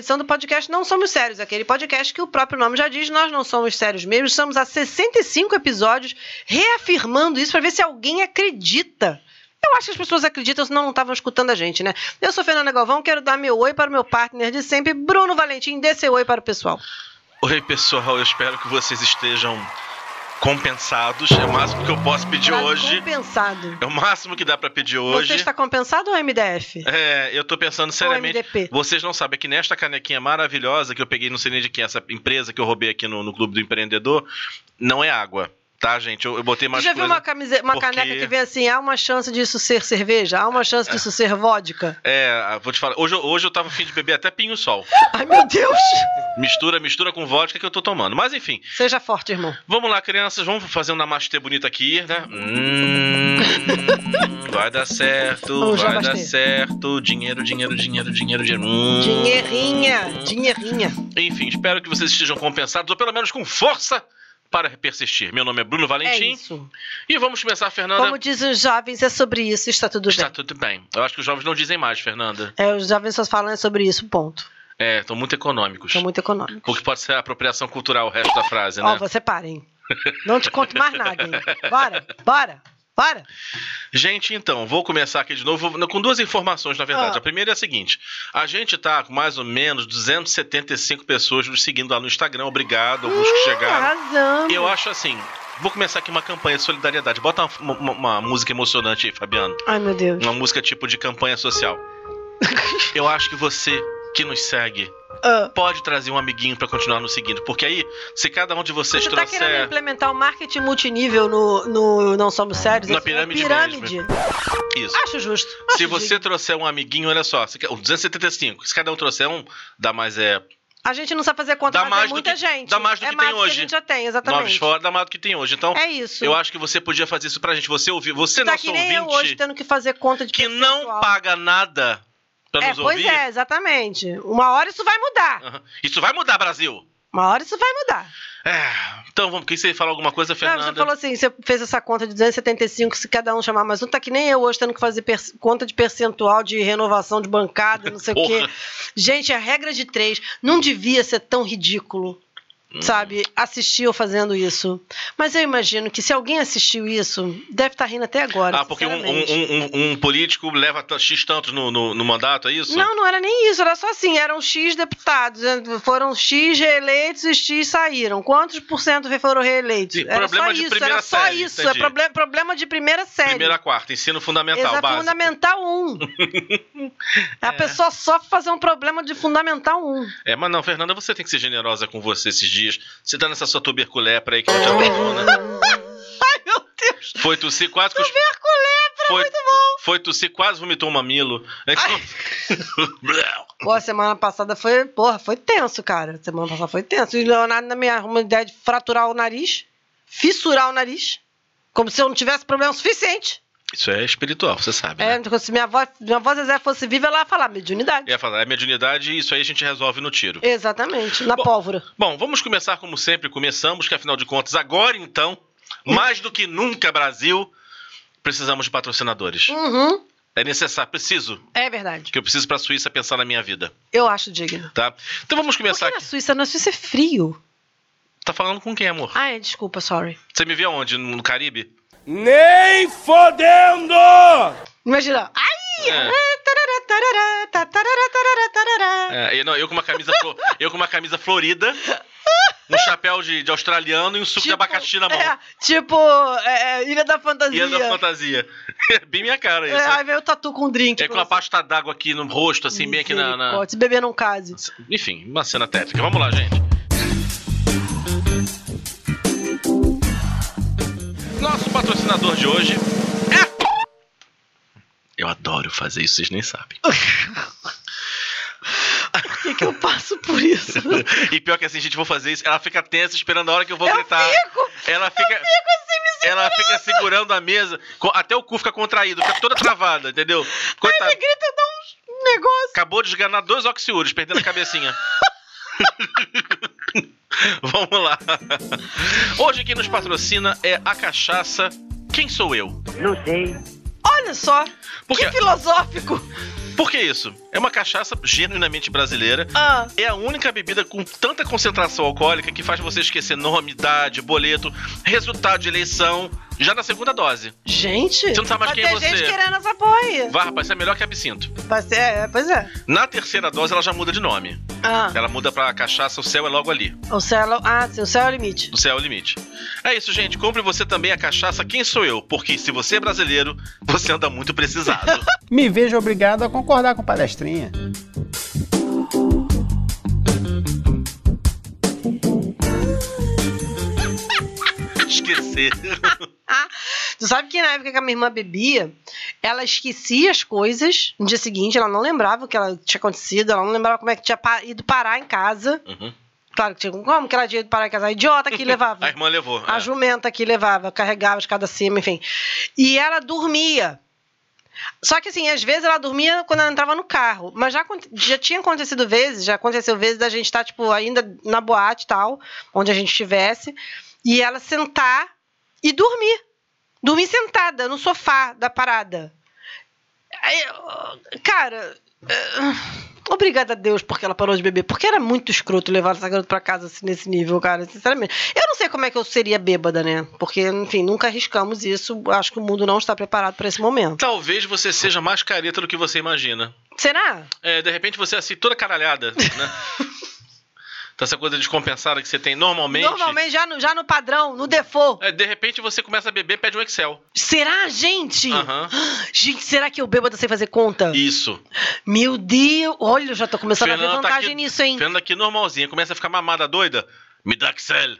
edição do podcast Não Somos Sérios, aquele podcast que o próprio nome já diz, nós não somos sérios mesmo. Estamos a 65 episódios reafirmando isso para ver se alguém acredita. Eu acho que as pessoas acreditam, senão não estavam escutando a gente, né? Eu sou Fernanda Galvão, quero dar meu oi para o meu partner de sempre, Bruno Valentim. Dê seu oi para o pessoal. Oi, pessoal, eu espero que vocês estejam compensados. É o máximo que eu posso pedir Pra hoje. Compensado. É o máximo que dá pra pedir hoje. Você está compensado ou MDF? É, eu tô pensando Ou seriamente. MDP? Vocês não sabem é que nesta canequinha maravilhosa que eu peguei, não sei nem de quem, essa empresa que eu roubei aqui no, no Clube do Empreendedor, não é água, tá, gente? Eu, eu botei Você mais já viu uma, camise... uma porque- caneca que vem assim, há uma chance disso ser cerveja? Há uma chance disso ser vodka? É, vou te falar. Hoje, eu- hoje eu tava afim de beber até pinho-sol. Ai, meu Deus! Mistura, mistura com vodka que eu tô tomando. Mas enfim, Seja forte, irmão. vamos lá, crianças. Vamos fazer um namastê bonito aqui, né? Hum, vai dar certo, Vamos vai dar certo. Dinheiro, dinheiro, dinheiro, dinheiro, dinheiro. Hum. Dinheirinha, dinheirinha. Enfim, espero que vocês estejam compensados, ou pelo menos com força para persistir. Meu nome é Bruno É Valentim. isso. e vamos começar, Fernanda. Como dizem os jovens, é sobre isso, está tudo Está bem. tudo bem. Eu acho que os jovens não dizem mais, Fernanda. É, os jovens só falam sobre isso, ponto. É, estão muito econômicos. São muito econômicos. Porque pode ser apropriação cultural o resto da frase, Ó, né? você parem. Não te conto mais nada, hein? Bora, bora, bora. Gente, então, vou começar aqui de novo com duas informações, na verdade. Ah. A primeira é a seguinte: a gente tá com mais ou menos 275 pessoas nos seguindo lá no Instagram. Obrigado, alguns que chegaram. Arrasando. Eu acho assim. Vou começar aqui uma campanha de solidariedade. Bota uma, uma- uma música emocionante aí, Fabiano. Ai, meu Deus. Uma música tipo de campanha social. Eu acho que você que nos segue Ah, pode trazer um amiguinho pra continuar nos seguindo. Porque aí, se cada um de vocês você tá querendo trouxer. implementar o marketing multinível no, no Não Somos Sérios? Na pirâmide pirâmide. Isso. Acho justo. Acho Se você trouxer um amiguinho, olha só, o 275. Se cada um trouxer um, dá mais é. A gente não sabe fazer conta, Dá mas mais é do muita que- gente. dá mais do é que mais tem do hoje. que a gente já tem, exatamente. fora, dá mais do que tem hoje. Então, É isso. eu acho que você podia fazer isso pra gente. Você ouvir, você tá nosso que nem eu ouvinte, hoje tendo que fazer conta de que não percentual. paga nada É, nos pois ouvir. é, exatamente. Uma hora isso vai mudar. Aham. Isso vai mudar, Brasil! Uma hora isso vai mudar. É, então, vamos, quem você falar alguma coisa, Não, Fernanda? você falou assim, você fez essa conta de 275, se cada um chamar mais um, tá que nem eu hoje tendo que fazer conta de percentual de renovação de bancada, não sei o quê. Gente, a regra de três não devia ser tão ridículo. Hum. Sabe, assistir eu fazendo isso. Mas eu imagino que se alguém assistiu isso, deve estar rindo até agora. Ah, porque um, um- um- um político leva X tantos no, no, no mandato, é isso? Não, não era nem isso, era só assim, eram X deputados, né? foram X reeleitos e X saíram. Quantos por cento foram reeleitos? Sim, era só isso, era só série, isso, é problema, problema de primeira série. Primeira quarta, ensino fundamental, Exato, básico. Fundamental 1. A É. pessoa sofre fazer um problema de Fundamental 1. É, mas não, Fernanda, você tem que ser generosa com você esses dias. Você tá nessa sua tuberculepra aí que não te abandona. Ai, meu Deus. Foi tossir quase cusp... Tuberculepra, foi, muito bom. Foi tossir quase vomitou um mamilo. Pô, semana passada foi, porra, foi tenso, cara. Semana passada foi tenso. E o Leonardo na minha uma ideia de fraturar o nariz, fissurar o nariz, como se eu não tivesse problema suficiente. Isso é espiritual, você sabe, É, né? se minha avó, minha avó Zezé fosse viva, ela ia falar mediunidade. Ia falar, é mediunidade e isso aí a gente resolve no tiro. Exatamente, na Bom, pólvora. Bom, vamos começar como sempre começamos, que afinal de contas, agora então, mais do que nunca, Brasil, precisamos de patrocinadores. Uhum, É necessário, preciso. é verdade. Que eu preciso pra Suíça pensar na minha vida, Eu acho digno. tá? Então vamos Por começar que na. Suíça? Na Suíça é frio. Tá falando com quem, amor? Ah, é, desculpa, sorry. Você me viu aonde? No Caribe? Nem fodendo! Imagina. Ai! É. tarará, tarará, tá, tarará, tarará. É, eu, não, eu com uma camisa eu com uma camisa florida, um chapéu de, de australiano e um suco de Tipo, abacaxi na mão. É, tipo, é, é, Ilha da Fantasia. E da fantasia. É bem minha cara isso. É, aí veio o tatu com drink. É com uma pasta d'água aqui no rosto, assim, bem aqui na. na- Se beber não case. Enfim, uma cena tétrica. Vamos lá, gente. Patrocinador de hoje é. Eu adoro fazer isso, vocês nem sabem. Por que, que eu passo por isso? E pior que assim, gente, vou fazer isso. Ela fica tensa esperando a hora que eu vou Eu gritar. fico! Ela fica. assim, Ela fica segurando a mesa, até o cu fica contraído, fica toda travada, entendeu? Coitada. Ele grita e dá uns negócios. Acabou de esganar dois oxiúrios, perdendo a cabecinha. Vamos lá. Hoje quem nos patrocina é a cachaça Quem Sou Eu? Não sei. Olha só, Por que filosófico. Por que isso? É uma cachaça genuinamente brasileira. Ah, É a única bebida com tanta concentração alcoólica que faz você esquecer nome, idade, boleto, resultado de eleição, já na segunda dose. gente. Você não sabe mais quem é ter você. gente querendo essa porra aí. Vai, rapaz, isso é melhor que absinto. Vai ser, é, pois é. Na terceira dose, ela já muda de nome. Ah, Ela muda pra cachaça, o céu é logo ali. o céu, ah, sim, o céu é o limite. O céu é o limite. É isso, gente. Compre você também a cachaça Quem Sou Eu? Porque se você é brasileiro, você anda muito precisado. Me vejo obrigado a concordar com palestrinha. Esquecer. Tu sabe que na época que a minha irmã bebia, ela esquecia as coisas. No dia seguinte, ela não lembrava o que ela tinha acontecido, ela não lembrava como é que tinha ido parar em casa. Uhum. Claro que tinha como que ela tinha ido parar em casa. A idiota que levava. A irmã levou. A é. jumenta que levava, carregava escada acima, enfim. E ela dormia. Só que assim, às vezes ela dormia quando ela entrava no carro. Mas já, já tinha acontecido vezes, já aconteceu vezes da gente estar, tipo, ainda na boate e tal, onde a gente estivesse, e ela sentar e dormir. Dormir sentada no sofá da parada. Cara, eh, obrigada a Deus porque ela parou de beber. Porque era muito escroto levar essa garota pra casa assim, nesse nível, cara, sinceramente. Eu não sei como é que eu seria bêbada, né? Porque, enfim, nunca arriscamos isso. Acho que o mundo não está preparado para esse momento. Talvez você seja mais careta do que você imagina. Será? É, de repente você é assim, toda caralhada, né? então essa coisa descompensada que você tem normalmente. Normalmente, já no, já no padrão, no default. É, de repente você começa a beber pede um Excel. Será, gente? Aham. Gente, será que eu bêbada sem fazer conta? Isso. Meu Deus! Olha, eu já tô começando a ver Fernanda tá vantagem aqui- nisso, hein? Fernanda aqui normalzinha, começa a ficar mamada doida. Me dá Excel.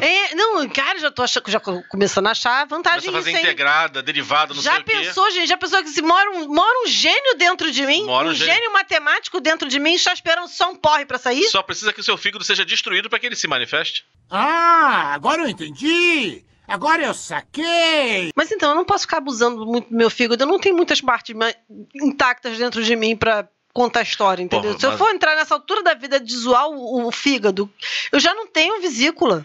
É, não, cara, já tô achando, já começando a achar Começa vantagem a fazer integrada, derivada, não já sei o quê. pensou, gente? Já pensou que se mora um, mora um gênio dentro de mim? Mora um um gênio. gênio matemático dentro de mim está esperando só um porre pra sair? Só precisa que o seu fígado seja destruído para que ele se manifeste. Ah, agora eu entendi! Agora eu saquei! Mas então, eu não posso ficar abusando muito do meu fígado. Eu não tenho muitas partes intactas dentro de mim pra contar a história, entendeu? Porra, Se eu mas- for entrar nessa altura da vida de zoar o, o fígado, eu já não tenho vesícula.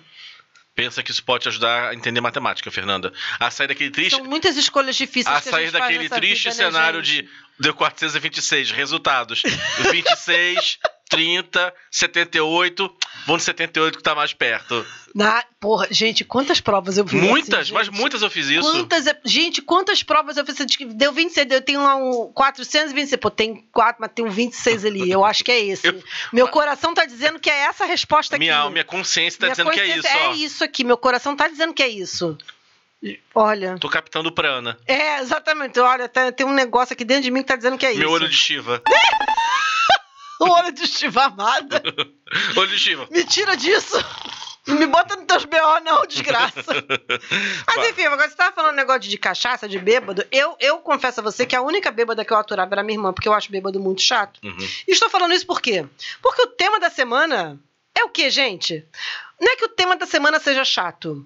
Pensa que isso pode te ajudar a entender matemática, Fernanda. A sair daquele triste, São muitas escolhas difíceis a a sair faz daquele triste vida, né, cenário gente? de deu 426 resultados. 26, 30, 78, vão de 78 que tá mais perto. Na, porra, gente, quantas provas eu fiz? Muitas, assim, mas gente? muitas eu fiz isso. Quantas, gente, quantas provas eu fiz? Deu 26, eu tenho lá um 426. Pô, tem 4, mas tem um 26 ali. Eu acho que é esse. Eu- Meu coração tá dizendo que é essa a resposta aqui. Minha, alma, minha consciência tá Minha dizendo que é isso, consciência ó. É isso aqui. Meu coração tá dizendo que é isso. Olha. Tô captando prana. É, exatamente. Olha, tá- tem um negócio aqui dentro de mim que tá dizendo que é isso. Meu olho de Shiva. O olho de Shiva amada. olho de Shiva. Me tira disso. Não me bota nos teus BO, não, desgraça. Mas enfim, agora você tava falando negócio de cachaça, de bêbado. Eu, eu confesso a você que a única bêbada que eu aturava era minha irmã, porque eu acho bêbado muito chato. Uhum. E estou falando isso por quê? Porque o tema da semana é o quê, gente? Não é que o tema da semana seja chato.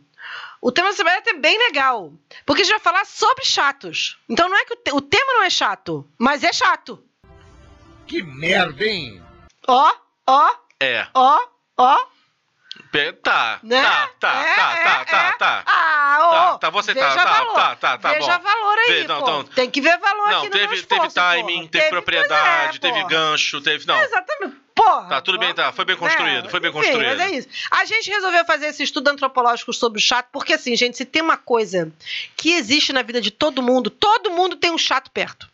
O tema da semana é até bem legal. Porque a gente vai falar sobre chatos. Então não é que o, te- o tema não é chato, mas é chato. Que merda, hein? Ó, ó, É. ó, ó. Tá, Né? tá, tá, É, tá, é, tá, tá, é. tá. Ah, ô, Tá, tá, você tá, veja tá, valor. tá, tá, tá Veja bom. valor aí, Vê, não, pô. então- Tem que ver valor Não, aqui no meu teve, teve esforço, timing, pô. teve, propriedade, é, teve gancho, teve. Não. Exatamente. Porra. Tá, tudo bem, tá. Foi bem É, construído, foi bem enfim, construído. Mas é isso. A gente resolveu fazer esse estudo antropológico sobre o chato, porque assim, gente, se tem uma coisa que existe na vida de todo mundo, todo mundo tem um chato perto.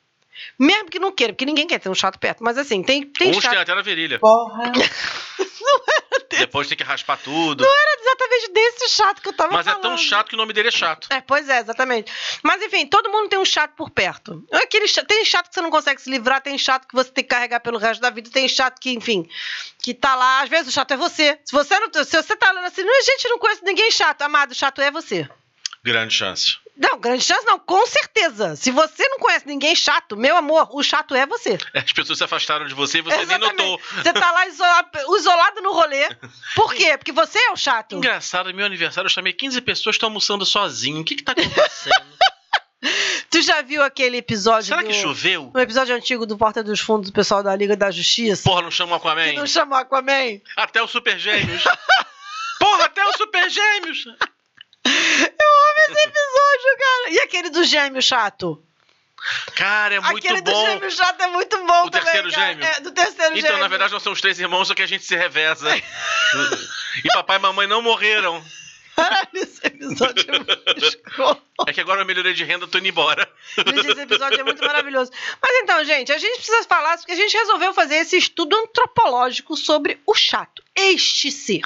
Mesmo que não queira, porque ninguém quer ter um chato perto. Mas assim, tem, tem Uns chato. tem até na virilha. Porra. Depois tem que raspar tudo. Era exatamente desse chato que eu tava Mas é falando. tão chato que o nome dele é chato. É, pois é, exatamente. Mas enfim, todo mundo tem um chato por perto. Aquele chato- tem chato que você não consegue se livrar, tem chato que você tem que carregar pelo resto da vida, tem chato que, enfim, que tá lá. Às vezes o chato é você. Se você não, se você tá olhando assim, "Não, gente, não conhece ninguém chato, amado, o chato é você. Grande chance. Não, grande chance não, com certeza. Se você não conhece ninguém chato, meu amor, o chato é você. As pessoas se afastaram de você e você nem notou. Você tá lá isolado, isolado no rolê. Por quê? Porque você é o chato. Engraçado, meu aniversário eu chamei 15 pessoas estão almoçando sozinho. O que que tá acontecendo? Tu já viu aquele episódio Será do... que choveu? No episódio antigo do Porta dos Fundos do pessoal da Liga da Justiça? Porra, não chama o Que Aquaman? não chamou Aquaman? Até o Super Gêmeos. Porra, até o Super Gêmeos. Eu amo esse episódio, cara. E aquele do gêmeo chato? Cara, é muito Aquele do bom. gêmeo chato é muito bom O também. terceiro cara. gêmeo? É, do terceiro Então, gêmeo. na verdade, nós somos três irmãos, só que a gente se reveza. e papai e mamãe não morreram. Caralho, esse episódio é muito escroto. É que agora eu melhorei de renda, tô indo embora. Gente, esse episódio é muito maravilhoso. Mas então, gente, a gente precisa falar porque a gente resolveu fazer esse estudo antropológico sobre o chato, este ser.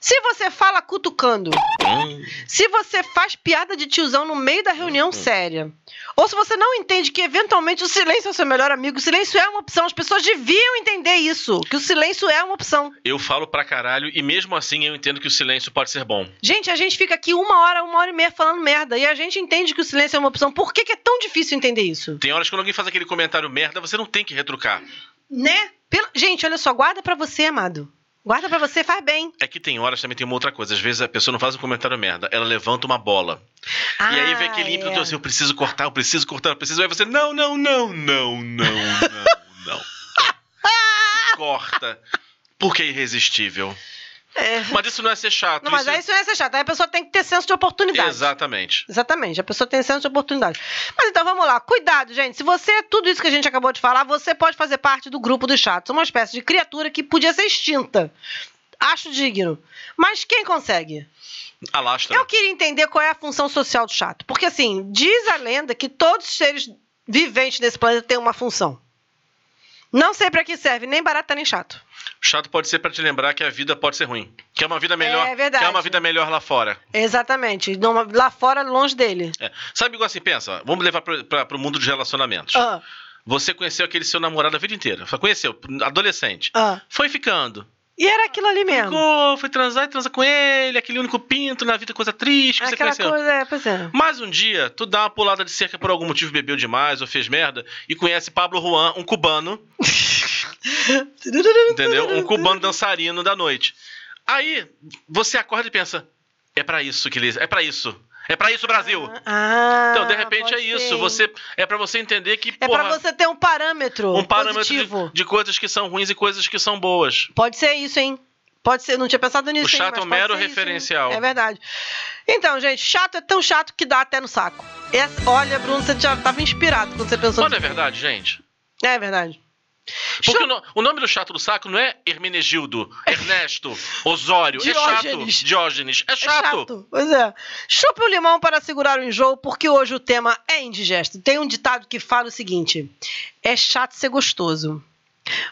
Se você fala cutucando, Hum, se você faz piada de tiozão no meio da reunião séria, ou se você não entende que eventualmente o silêncio é o seu melhor amigo, o silêncio é uma opção, as pessoas deviam entender isso, que o silêncio é uma opção. eu falo pra caralho e mesmo assim eu entendo que o silêncio pode ser bom. Gente, a gente fica aqui uma hora, uma hora e meia falando merda, e a gente entende que o silêncio é uma opção. Por que, que é tão difícil entender isso? Tem horas que quando alguém faz aquele comentário merda, você não tem que retrucar. Né? Gente, olha só, guarda pra você, amado. Guarda pra você, faz bem. É que tem horas também tem uma outra coisa. Às vezes a pessoa não faz um comentário merda, ela levanta uma bola. e aí vem aquele ímpeto é. assim, eu preciso cortar, eu preciso cortar, eu preciso. Aí você, não, não, não, não, não, não, não. Corta. Porque é irresistível. É. Mas isso não é ser chato. Não, mas isso aí isso não é ser chato. Aí a pessoa tem que ter senso de oportunidade. Exatamente. Exatamente, a pessoa tem senso de oportunidade. Mas então vamos lá, cuidado, gente. Se você é tudo isso que a gente acabou de falar, você pode fazer parte do grupo dos chatos. Uma espécie de criatura que podia ser extinta. Acho digno. Mas quem consegue? Alastra. Eu queria entender qual é a função social do chato. Porque, assim, diz a lenda que todos os seres viventes desse planeta têm uma função. Não sei pra que serve, nem barata nem chato. Chato pode ser pra te lembrar que a vida pode ser ruim. Que é uma vida melhor. É verdade. Que é uma vida melhor lá fora. Exatamente. Não- lá fora, longe dele. É. Sabe igual assim, pensa, vamos levar pro, pra, pro mundo dos relacionamentos. Ah, Você conheceu aquele seu namorado a vida inteira. Só conheceu, adolescente. ah. Foi ficando. E era aquilo ali mesmo. Ficou, foi transar e transa com ele, aquele único pinto na vida, coisa triste que você Aquela conheceu. coisa, é, pois é. Mas um dia, tu dá uma pulada de cerca por algum motivo, bebeu demais ou fez merda, e conhece Pablo Juan, um cubano, entendeu? Um cubano dançarino da noite. Aí, você acorda e pensa, é pra isso que ele... É pra isso. É pra isso, Brasil. Ah, então, de repente é isso. ser. Você, é pra você entender que, É porra, pra você ter um parâmetro, um parâmetro de, de coisas que são ruins e coisas que são boas. Pode ser isso, hein? Pode ser, não tinha pensado nisso. O chato é um mero isso, referencial. É verdade. Então, gente, chato é tão chato que dá até no saco. Essa- olha, Bruno, você já tava inspirado quando você pensou Mas não é verdade, gente? É verdade. Porque Chu- o, no- o nome do chato do saco não é Hermenegildo, Ernesto, Osório. É Diógenes. chato. Diógenes. É É chato. chato. Pois é. Chupe o limão para segurar o enjoo, porque hoje o tema é indigesto. Tem um ditado que fala o seguinte: é chato ser gostoso.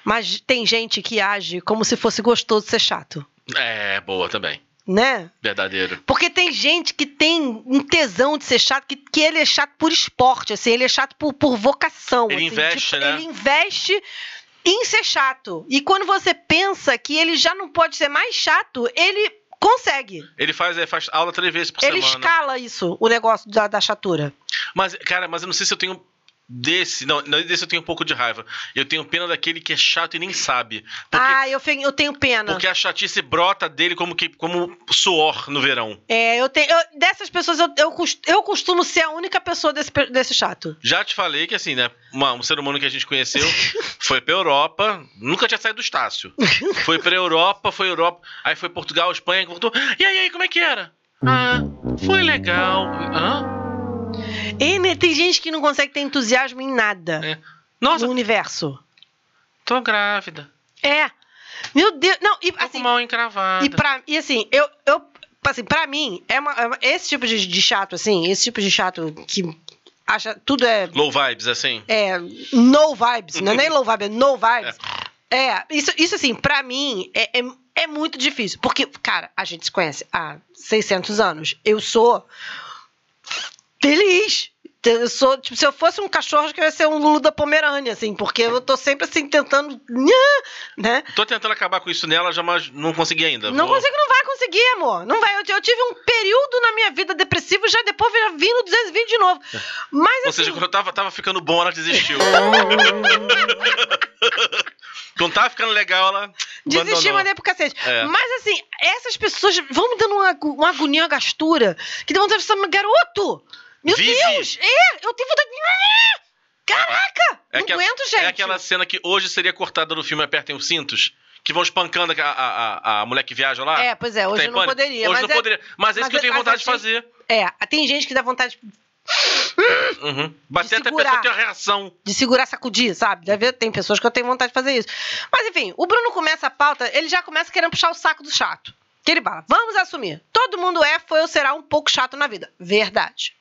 Mas tem gente que age como se fosse gostoso ser chato. É, boa também. Né? Verdadeiro. Porque tem gente que tem um tesão de ser chato, que, que ele é chato por esporte, assim, ele é chato por, por vocação. Ele assim, investe, né? Ele investe em ser chato. E quando você pensa que ele já não pode ser mais chato, ele consegue. Ele faz, faz aula três vezes por Ele semana. escala isso, o negócio da, da chatura. Mas, cara, mas eu não sei se eu tenho desse. Não, desse eu tenho um pouco de raiva. Eu tenho pena daquele que é chato e nem sabe. Porque, ah, eu, fe- eu tenho pena. porque a chatice brota dele como, que, como suor no verão. É, eu tenho. eu- dessas pessoas, eu, eu, eu costumo ser a única pessoa desse, desse chato. Já te falei que, assim, né? uma- um ser humano que a gente conheceu foi pra Europa, nunca tinha saído do Estácio. Foi pra Europa, foi Europa, aí foi Portugal, Espanha, voltou. E aí, como é que era? Ah, foi legal. Hã? E, né, tem gente que não consegue ter entusiasmo em nada É. Nossa, no universo. tô grávida. É. Meu Deus. Não, e Tô com assim. mal encravada. E, pra, e assim, eu. eu assim, pra mim, é uma, é uma- esse tipo de, de chato, assim, esse tipo de chato que acha tudo é. Low vibes, assim. é no vibes, não é nem low vibe, é no vibes. É, isso, isso assim, pra mim, é, é, é muito difícil. Porque, cara, a gente se conhece há 600 anos. Eu sou feliz. Eu sou, tipo, se eu fosse um cachorro, acho que eu ia ser um Lulu da Pomerânia, assim, porque eu tô sempre assim tentando. Né? Tô tentando acabar com isso nela, já mas não consegui ainda. Não Vou- consigo, não vai conseguir, amor. Não vai. Eu, eu tive um período na minha vida depressivo e já depois já vim no 220 de novo. Mas Ou assim. seja, quando eu tava, tava ficando bom, ela desistiu. quando tava ficando legal, ela. Abandonou. mandei pro cacete. É. Mas assim, essas pessoas vão me dando uma, uma agonia, uma gastura, que dá vontade de falar, garoto! Meu Vive. Deus! É, eu tenho vontade de. Caraca! É não aquela- aguento, gente. É aquela cena que hoje seria cortada no filme Apertem os Cintos, que vão espancando a, a, a, a mulher que viaja lá. É, pois é, hoje eu não pânico? poderia. Hoje mas não é, poderia. Mas é isso que eu tenho é- vontade de fazer. É, tem gente que dá vontade de Uhum. Bater até a segurar. pessoa ter uma reação. de segurar, sacudir, sabe? Deve, tem pessoas que eu tenho vontade de fazer isso. Mas enfim, o Bruno começa a pauta, ele já começa querendo puxar o saco do chato. Que ele fala, vamos assumir. Todo mundo é, foi ou será um pouco chato na vida. Verdade.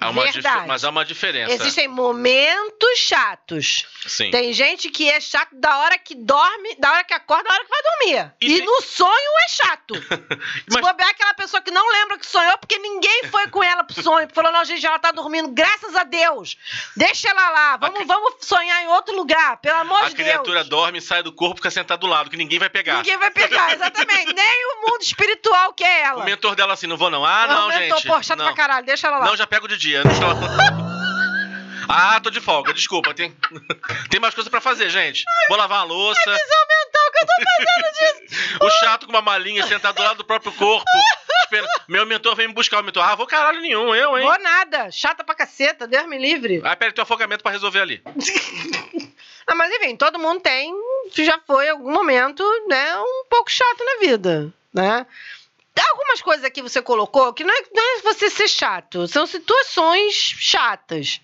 Há uma. Mas há uma diferença. Existem momentos chatos. Sim. Tem gente que é chato da hora que dorme, da hora que acorda, da hora que vai dormir. E E, tem- no sonho é chato. Se Mas- bobear aquela pessoa que não lembra que sonhou, porque ninguém foi com ela pro sonho. Falou, não, gente, ela tá dormindo, graças a Deus. Deixa ela lá, vamos, cri- vamos sonhar em outro lugar, pelo amor A de criatura Deus. dorme, sai do corpo, fica sentado do lado, que ninguém vai pegar. Ninguém vai pegar, exatamente. Nem o mundo espiritual que é ela. O mentor dela assim, não vou não. Ah, não, o mentor, gente. pô, chato não. pra caralho, deixa ela lá. Não, já pego de dia. Ela... ah, tô de folga, desculpa. Tem, tem mais coisa pra fazer, gente. Vou lavar uma louça. Visão mental que eu tô fazendo disso. O chato com uma malinha sentado do lado do próprio corpo. Meu mentor vem me buscar. O mentor, ah, vou caralho nenhum, eu, hein? Vou nada, chata pra caceta, Deus me livre. Ah, pera, tem um afogamento pra resolver ali. Ah, mas enfim, todo mundo tem, já foi em algum momento, né, um pouco chato na vida, né? Algumas coisas aqui você colocou que não é, não é você ser chato, são situações chatas.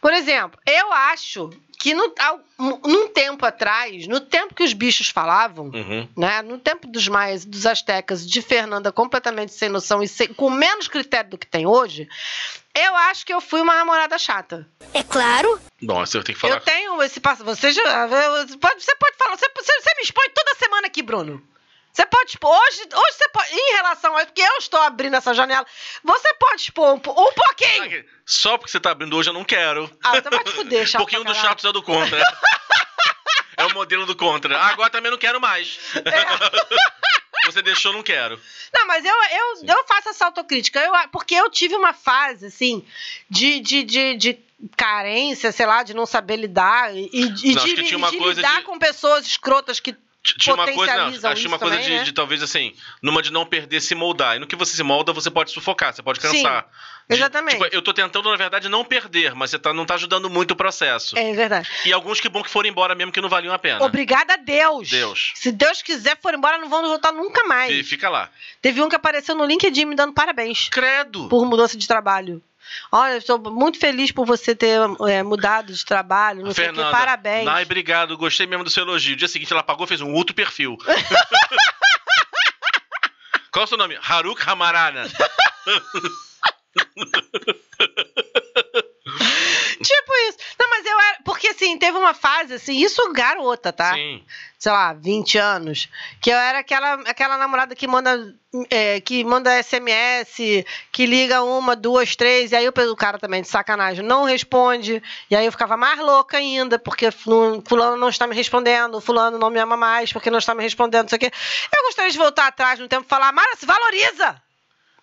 Por exemplo, eu acho que no, ao- num tempo atrás, no tempo que os bichos falavam, Uhum. né, no tempo dos maias, dos astecas, de Fernanda completamente sem noção e sem- com menos critério do que tem hoje, eu acho que eu fui uma namorada chata. É claro. Bom, você tem que falar. Eu tenho esse passo. Você já. Você pode, você pode falar. Você, você, você me expõe toda semana aqui, Bruno. Você pode expor. Hoje, hoje você pode. Em relação a. Porque eu estou abrindo essa janela. Você pode expor um, um pouquinho. Só porque você tá abrindo hoje, eu não quero. Ah, você vai te fuder, Um chato. pouquinho pra do chato é do contra. é o modelo do contra. Ah, agora também não quero mais. É. Você deixou, não quero. Não, mas eu, eu, eu faço essa autocrítica. Eu, porque eu tive uma fase, assim, de, de, de, de carência, sei lá, de não saber lidar. E, e de, Não, de tinha uma coisa lidar de- com pessoas escrotas que. Tinha uma coisa, não, que uma coisa também, de, né? de talvez assim, numa de não perder se moldar. E no que você se molda, você pode sufocar, você pode cansar. De- exatamente. tipo, eu tô tentando, na verdade, não perder, mas você tá, não tá ajudando muito o processo. É verdade. E alguns que bom que foram embora mesmo que não valiam a pena. Obrigada a Deus. Deus. Se Deus quiser, for embora, não vão voltar nunca mais. E fica lá. Teve um que apareceu no LinkedIn me dando parabéns Credo! por mudança de trabalho. Olha, estou muito feliz por você ter é, mudado de trabalho, não sei o Fernanda, que, parabéns. Ai, obrigado, gostei mesmo do seu elogio. Dia seguinte ela pagou, fez um outro perfil. Qual é o seu nome? Haruk Hamarana. Tipo isso. Não, mas eu era. Porque assim, teve uma fase, assim, isso garota, tá? Sim. Sei lá, 20 anos. Que eu era aquela, aquela namorada que manda. é, que manda SMS, que liga uma, duas, três, e aí o, o cara também, de sacanagem, não responde. E aí eu ficava mais louca ainda, porque fu- fulano não está me respondendo, fulano não me ama mais, porque não está me respondendo, não sei o quê. Eu gostaria de voltar atrás no tempo e falar, Mara, se valoriza!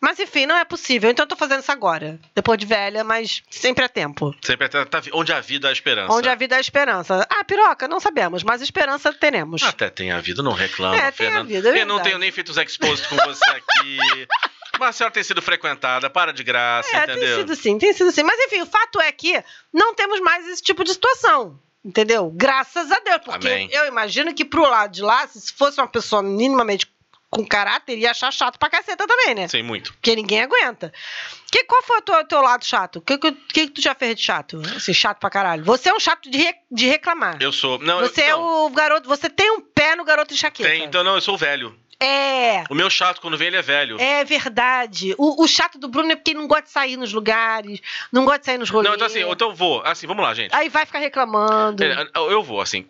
Mas enfim, não é possível. Então eu tô fazendo isso agora. Depois de velha, mas sempre é tempo. Sempre tá, tá- onde a vida há esperança. Onde a vida a esperança. Ah, piroca, não sabemos, mas esperança teremos. Até tem a vida, não reclama, É, tem a vida, é Eu não tenho nem feito os expostos com você aqui. Mas a senhora tem sido frequentada, para de graça, é, entendeu? tem sido sim, tem sido sim. Mas enfim, o fato é que não temos mais esse tipo de situação. Entendeu? Graças a Deus. Porque Amém. eu imagino que pro lado de lá, se fosse uma pessoa minimamente com caráter, ia achar chato pra caceta também, né? Sim, muito. Porque ninguém aguenta. Que, qual foi o teu, teu lado chato? O que, que, que tu já fez de chato? Assim, chato pra caralho. Você é um chato de, re- de reclamar. Eu sou. Não, Você eu, é não, o garoto. Você tem um pé no garoto enxaqueca. tem, então não, eu sou o velho. É. O meu chato, quando vem, ele é velho. É verdade. O, o chato do Bruno é porque ele não gosta de sair nos lugares, não gosta de sair nos rolês. Não, então assim, então eu vou. Assim, vamos lá, gente. Aí vai ficar reclamando. É, Eu vou, assim.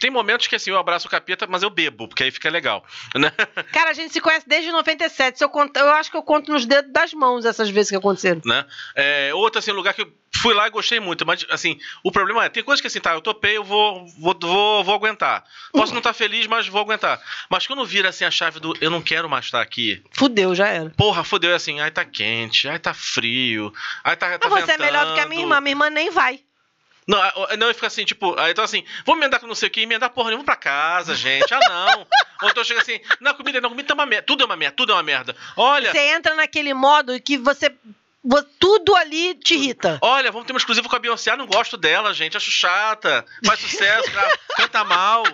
Tem momentos que assim, eu abraço o capeta, mas eu bebo, porque aí fica legal. Né? Cara, a gente se conhece desde 97. Se eu, conto, eu acho que eu conto nos dedos das mãos essas vezes que aconteceram. né? É, outro, assim, lugar que eu fui lá e gostei muito, mas, assim, o problema é, tem coisas que, assim, tá, eu topei, eu vou, vou, vou, vou aguentar. Posso não estar feliz, mas vou aguentar. Mas quando vira, assim, a chave do eu não quero mais estar aqui, Fudeu, já era. porra, fodeu, é assim, ai, tá quente, ai, tá frio, ai, tá, tá Mas você é melhor do que a minha irmã. ventando. Minha irmã nem vai. Não, não, fica assim, tipo, aí então assim, vou me emendar com não sei o que, emendar porra nenhuma pra casa, gente. Ah, não. Ou então chega assim, não, comida não, comida tá uma merda. Tudo é uma merda, tudo é uma merda. Olha, Você entra naquele modo que você. vo- Tudo ali te irrita. olha, vamos ter um exclusivo com a Beyoncé. Ah, não gosto dela, gente. Acho chata. Faz sucesso, cara, canta mal.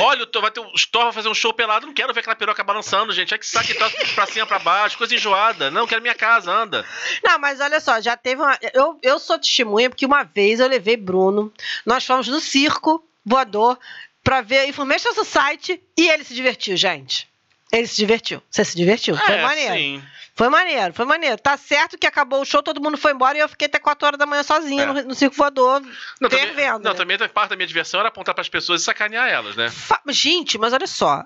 Olha, o Thor vai ter o Thor vai fazer um show pelado, não quero ver aquela peruca balançando, gente. É que saque tá pra cima, pra baixo, coisa enjoada. Não, quero minha casa, anda. Não, mas olha só, já teve uma. Eu, eu sou testemunha porque uma vez eu levei Bruno, nós fomos no circo voador pra ver Information Society e ele se divertiu, gente. Ele se divertiu. Você se divertiu? Foi é, maneiro. sim. Foi maneiro, foi maneiro. Tá certo que acabou o show, todo mundo foi embora e eu fiquei até 4 horas da manhã sozinha É. no, no circo voador, Não, também, fervendo. não, né? também parte da minha diversão era apontar pras pessoas e sacanear elas, né? Fa- Gente, mas olha só.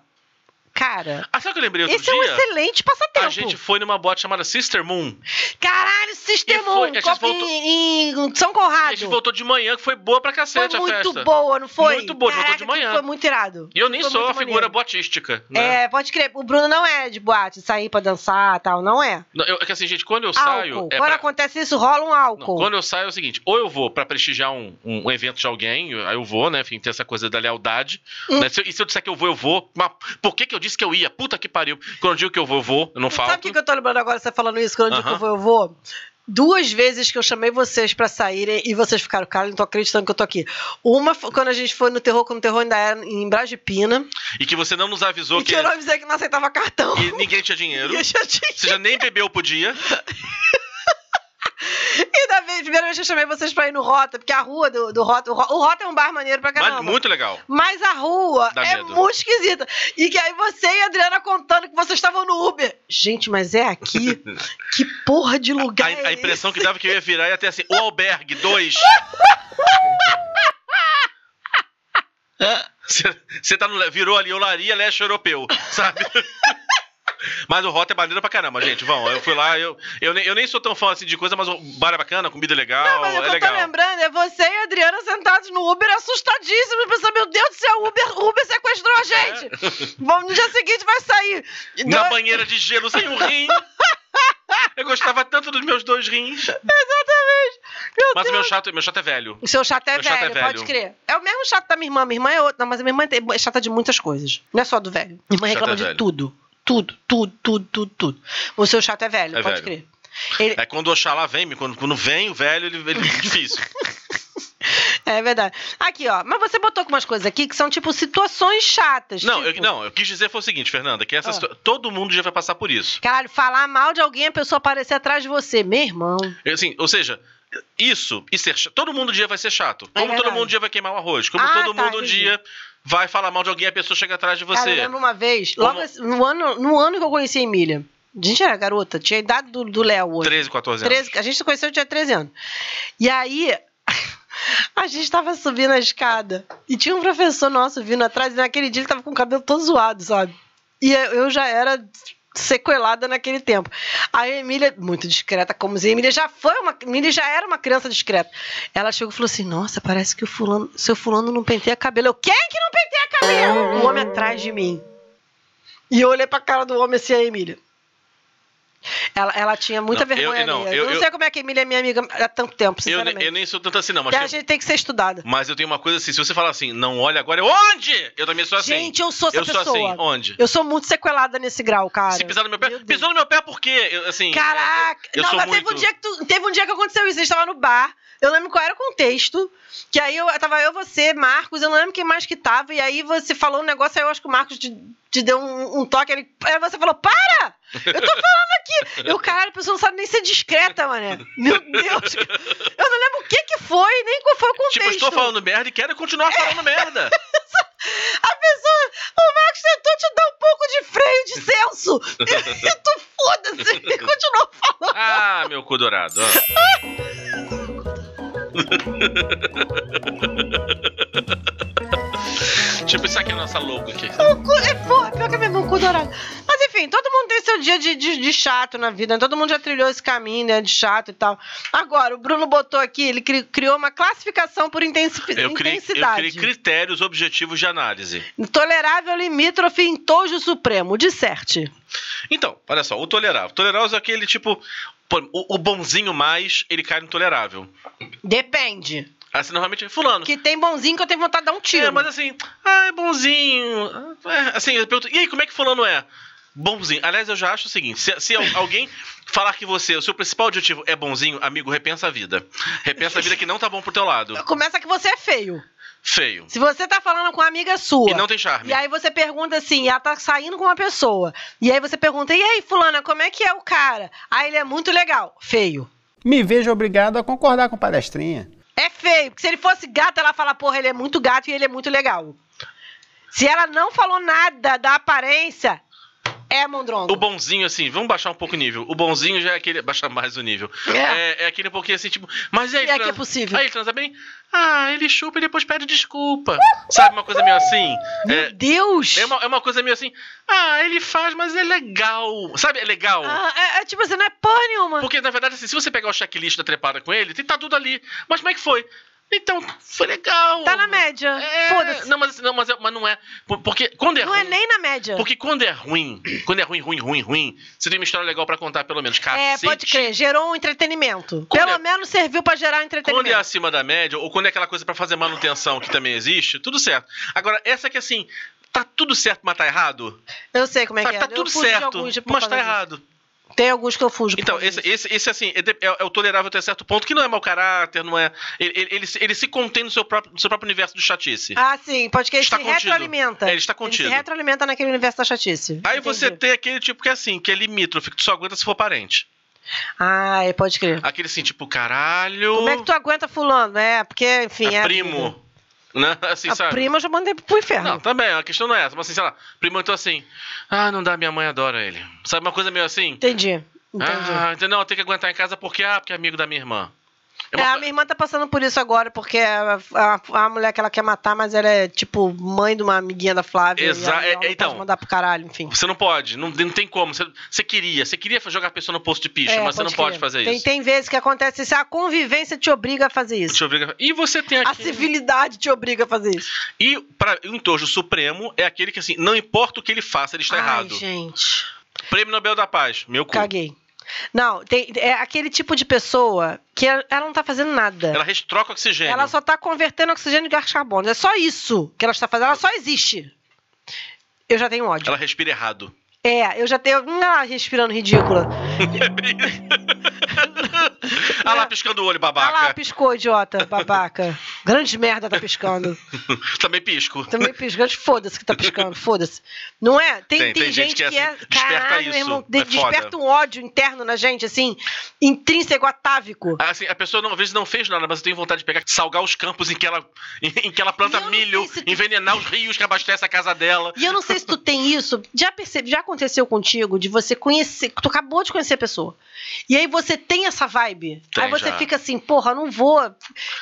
Cara, Ah, sabe o que eu lembrei outro esse é um dia? excelente passatempo. a gente foi numa boate chamada Sister Moon. Caralho, foi- Moon, a gente copo voltou- em, em São Conrado. a gente voltou de manhã, que foi boa pra Foi cacete a muito festa. boa, não foi? Muito boa, voltou de Caraca, manhã. Foi muito irado. E eu nem Foi sou muito a figura maneiro. boatística, né? É, pode crer. O Bruno não é de boate, sair pra dançar e tal, não é. Não, eu- é que assim, gente, quando eu saio. álcool. É Quando pra- acontece isso, rola um Não, álcool. quando eu saio é o seguinte, ou eu vou pra prestigiar um, um- um evento de alguém, aí eu vou, né? Enfim, tem essa coisa da lealdade. Hum. né, se e se eu disser que eu vou, eu vou. Mas por que, que eu disse que eu ia? Puta que pariu. Quando eu digo que eu vou, eu vou, eu não falto. Sabe o que, que eu tô lembrando agora, você falando isso, quando eu digo que Aham. eu vou, eu vou? Duas vezes que eu chamei vocês pra saírem e vocês ficaram, cara, não tô acreditando que eu tô aqui. Uma quando a gente foi no terror, quando o terror ainda era em Brasipina. E que você não nos avisou e que, que eu não avisei que não aceitava cartão. que ninguém tinha dinheiro. E eu já tinha- Você já nem bebeu por dia. E da vez, primeira vez que eu chamei vocês pra ir no Rota, porque a rua do, do Rota, o Ro- o Rota é um bar maneiro pra caramba. Mas muito legal. Mas a rua Dá é medo. muito esquisita. E que aí você e a Adriana contando que vocês estavam no Uber. Gente, mas é aqui? que porra de lugar A, é a impressão esse? que dava que eu ia virar ia ter assim, o albergue 2. Você tá no, virou ali, olaria leste europeu, sabe? Mas o Rota é maneiro pra caramba, gente. Vão, eu fui lá, eu, eu, nem, eu nem sou tão fã assim de coisa, mas o bar é bacana, comida é legal, Não, mas o é que eu legal. tô lembrando é você e a Adriana sentados no Uber assustadíssimos, pensando, meu Deus do céu, o Uber, o Uber sequestrou a gente. Vamos, no dia seguinte vai sair. É. Na Então- banheira de gelo sem um rim. Eu gostava tanto dos meus dois rins. Exatamente. Meu Mas o meu chato, meu chato é velho. O seu chato é, Meu chato é velho, velho. pode crer. É o mesmo chato da minha irmã. Minha irmã é outra. Mas a minha irmã é chata de muitas coisas. Não é só do velho. Minha irmã Chato reclama é de velho. tudo. Tudo, tudo, tudo, tudo, tudo. O seu chato é velho, É pode velho. crer. Ele- É quando o Oxalá vem, quando, quando vem o velho, ele, ele é difícil. É verdade. Aqui, ó. Mas você botou algumas coisas aqui que são, tipo, situações chatas. Não, eu, tipo, não, eu quis dizer foi o seguinte, Fernanda, que essa Ah. situa- todo mundo já vai passar por isso. Caralho, falar mal de alguém, a pessoa aparecer atrás de você. Meu irmão. Assim, ou seja, isso e ser chato, todo mundo um dia vai ser chato. Como todo verdade. mundo um dia vai queimar o arroz, como Ah, todo tá, mundo um dia vai falar mal de alguém e a pessoa chega atrás de Cara, eu você. lembro uma vez, logo Como- assim, no, ano, no ano que eu conheci a Emília. A gente era garota, tinha a idade do Léo hoje. 13, 14 anos. 13, a gente se conheceu, eu tinha 13 anos. E aí, a gente tava subindo a escada e tinha um professor nosso vindo atrás e naquele dia ele tava com o cabelo todo zoado, sabe? E eu já era sequelada naquele tempo. A Emília, muito discreta, como se a Emília já foi uma, Emília já era uma criança discreta. Ela chegou e falou assim: "Nossa, parece que o fulano, seu fulano não penteia cabelo". Eu: "Quem que não penteia cabelo?" O homem atrás de mim. E eu olhei pra cara do homem assim, a Emília. Ela, ela tinha muita Não, eu- vergonha não, alheia. eu- Eu não eu- sei como é que a Emília é minha amiga há tanto tempo, Eu, sinceramente. eu nem sou tanto assim, não, mas, a gente tem que ser estudada. mas eu tenho uma coisa assim, se você falar assim, não olha agora, eu, onde? Eu também sou assim. Gente, eu sou essa eu sou pessoa. assim, onde? Eu sou muito sequelada nesse grau, cara. Se pisar no meu pé, Meu pisou no meu pé por quê? Eu, assim, Caraca! eu não, sou mas teve, muito- um dia que tu- teve um dia que aconteceu isso. A gente tava no bar. Eu lembro qual era o contexto. Que aí eu tava eu, você, Marcos, eu não lembro quem mais que tava. E aí você falou um negócio, aí eu acho que o Marcos te, te deu um, um toque. Ele, aí você falou: Para! Eu tô falando aqui! Eu, caralho, a pessoa não sabe nem ser discreta, mané. Meu Deus! Eu não lembro o que que foi, nem qual foi o contexto. Tipo, estou falando merda e quero continuar falando merda. A pessoa, o Marcos tentou te dar um pouco de freio de senso. E tu foda-se, e continuou falando. Ah, meu cu dourado. tipo, isso aqui é a nossa logo aqui. O cu- É porra, pior que é mesmo, um cu dourado. Mas enfim, todo mundo tem seu dia de, de, de chato na vida, né? todo mundo já trilhou esse caminho, né, de chato e tal. Agora, o Bruno botou aqui, ele cri- criou uma classificação por intensi- Eu criei, eu intensidade. criei critérios objetivos de análise. Tolerável, limítrofe, entojo supremo, disserte. Então, olha só, o tolerável. Tolerável é aquele tipo. Pô, O, o bonzinho mais, ele cai no tolerável. Depende. Assim, normalmente, fulano. Que tem bonzinho que eu tenho vontade de dar um tiro. É, mas assim, ah, é bonzinho. É, assim, eu pergunto, e aí, como é que fulano é? Bonzinho. Aliás, eu já acho o seguinte: se, se al- alguém falar que você, o seu principal objetivo é bonzinho, amigo, repensa a vida. Repensa a vida que não tá bom pro teu lado. Começa que você é feio. Feio. Se você tá falando com uma amiga sua. E não tem charme. E aí você pergunta assim, ela tá saindo com uma pessoa. E aí você pergunta, e aí, fulana, como é que é o cara? Aí ele é muito legal. Feio. Me vejo obrigado a concordar com palestrinha. É feio, porque se ele fosse gato, ela fala, porra, ele é muito gato e ele é muito legal. Se ela não falou nada da aparência, é mondrongo. O bonzinho, assim, vamos baixar um pouco o nível. O bonzinho já é aquele. Baixar mais o nível. É. É, é aquele pouquinho assim, tipo. Mas aí. É que é possível. Aí ele transa bem? Ah, ele chupa e depois pede desculpa. Sabe uma coisa meio assim? Meu É, Deus! é, uma, é uma coisa meio assim. Ah, ele faz, mas é legal. Sabe? É legal. Ah, é, é tipo assim, não é porra nenhuma. Porque, na verdade, assim, se você pegar o checklist da trepada com ele, tem tá tudo ali. Mas como é que foi? Então, foi legal. Tá na média. É, Foda-se. Não, mas, não mas, é- mas não é. por- Porque quando é Não é ruim. nem na média. Porque quando é ruim, quando é ruim, ruim, ruim, ruim, você tem uma história legal pra contar, pelo menos. É, Cacete. pode crer, gerou um entretenimento. Quando Pelo é- menos serviu pra gerar Quando é entretenimento. acima da média, ou quando é aquela coisa pra fazer manutenção que também existe, tudo certo. Agora, essa que assim, tá tudo certo, mas tá errado. Eu sei como é Sabe, que é. tá tudo certo, mas tá errado. Tem alguns que eu fujo. Então, esse, esse, esse assim, é, é- é o tolerável até certo ponto, que não é mau caráter, não é. Ele, ele, ele, se- ele se contém no seu próprio, no seu próprio universo do chatice. Ah, sim, pode que ele Está se contido. retroalimenta. É, ele está contido. Ele se retroalimenta naquele universo da chatice. Aí você Entendi. tem aquele tipo que é assim, que é limítrofe, que tu só aguenta se for parente. Ah, pode crer. Aquele assim, tipo, caralho. Como é que tu aguenta fulano? É, porque, enfim, é é. primo. vida. Né? Assim, A sabe? prima eu já mandei pro inferno. Não, também, a questão não é essa. Mas assim, sei lá, primo então assim, ah, não dá, minha mãe adora ele. Sabe uma coisa meio assim? Entendi. Entendi. Ah? Não, tem que aguentar em casa porque, ah, porque é amigo da minha irmã. É É, uma- a minha irmã tá passando por isso agora, porque a, a, a mulher que ela quer matar, mas ela é, tipo, mãe de uma amiguinha da Flávia. Exa- e ela é- não então. pode mandar pro caralho, enfim. Você não pode, não, não tem como. Você, você queria, você queria jogar a pessoa no posto de picho, É, mas você não crer. pode fazer tem, isso. Tem vezes que acontece isso, a convivência te obriga a fazer isso. Te obriga- E você tem A aqui. civilidade te obriga a fazer isso. E para o entojo supremo é aquele que assim, não importa o que ele faça, ele está Ai, errado. gente. Prêmio Nobel da Paz, meu cu. Caguei. Não, tem, é aquele tipo de pessoa que ela ela não tá fazendo nada. Ela troca oxigênio. Ela só tá convertendo oxigênio em gás carbono. É só isso que ela está fazendo. Ela só existe. Eu já tenho ódio. Ela respira errado. É, eu já tenho. Hum, ela respirando ridícula. ah lá piscando o olho, Ah lá, babaca. piscou, idiota, babaca. Grande merda tá piscando. Também pisco. Também piscando. Foda-se que tá piscando, foda-se. Não é? Tem, Tem- tem, tem gente, gente que que é é. assim, desperta Caralho, isso, irmão. é de- desperta foda. um ódio interno na gente, assim, intrínseco, atávico. Assim, a pessoa não, às vezes não fez nada, mas eu tenho vontade de pegar, salgar os campos em que ela, em, que ela planta milho, se tu- envenenar os rios que abastecem a casa dela. E eu não sei se tu tem isso. Já percebe, já aconteceu contigo de você conhecer. Tu acabou de conhecer a pessoa. E aí você tem essa vibe. Tem, aí você já. fica assim, porra, não vou.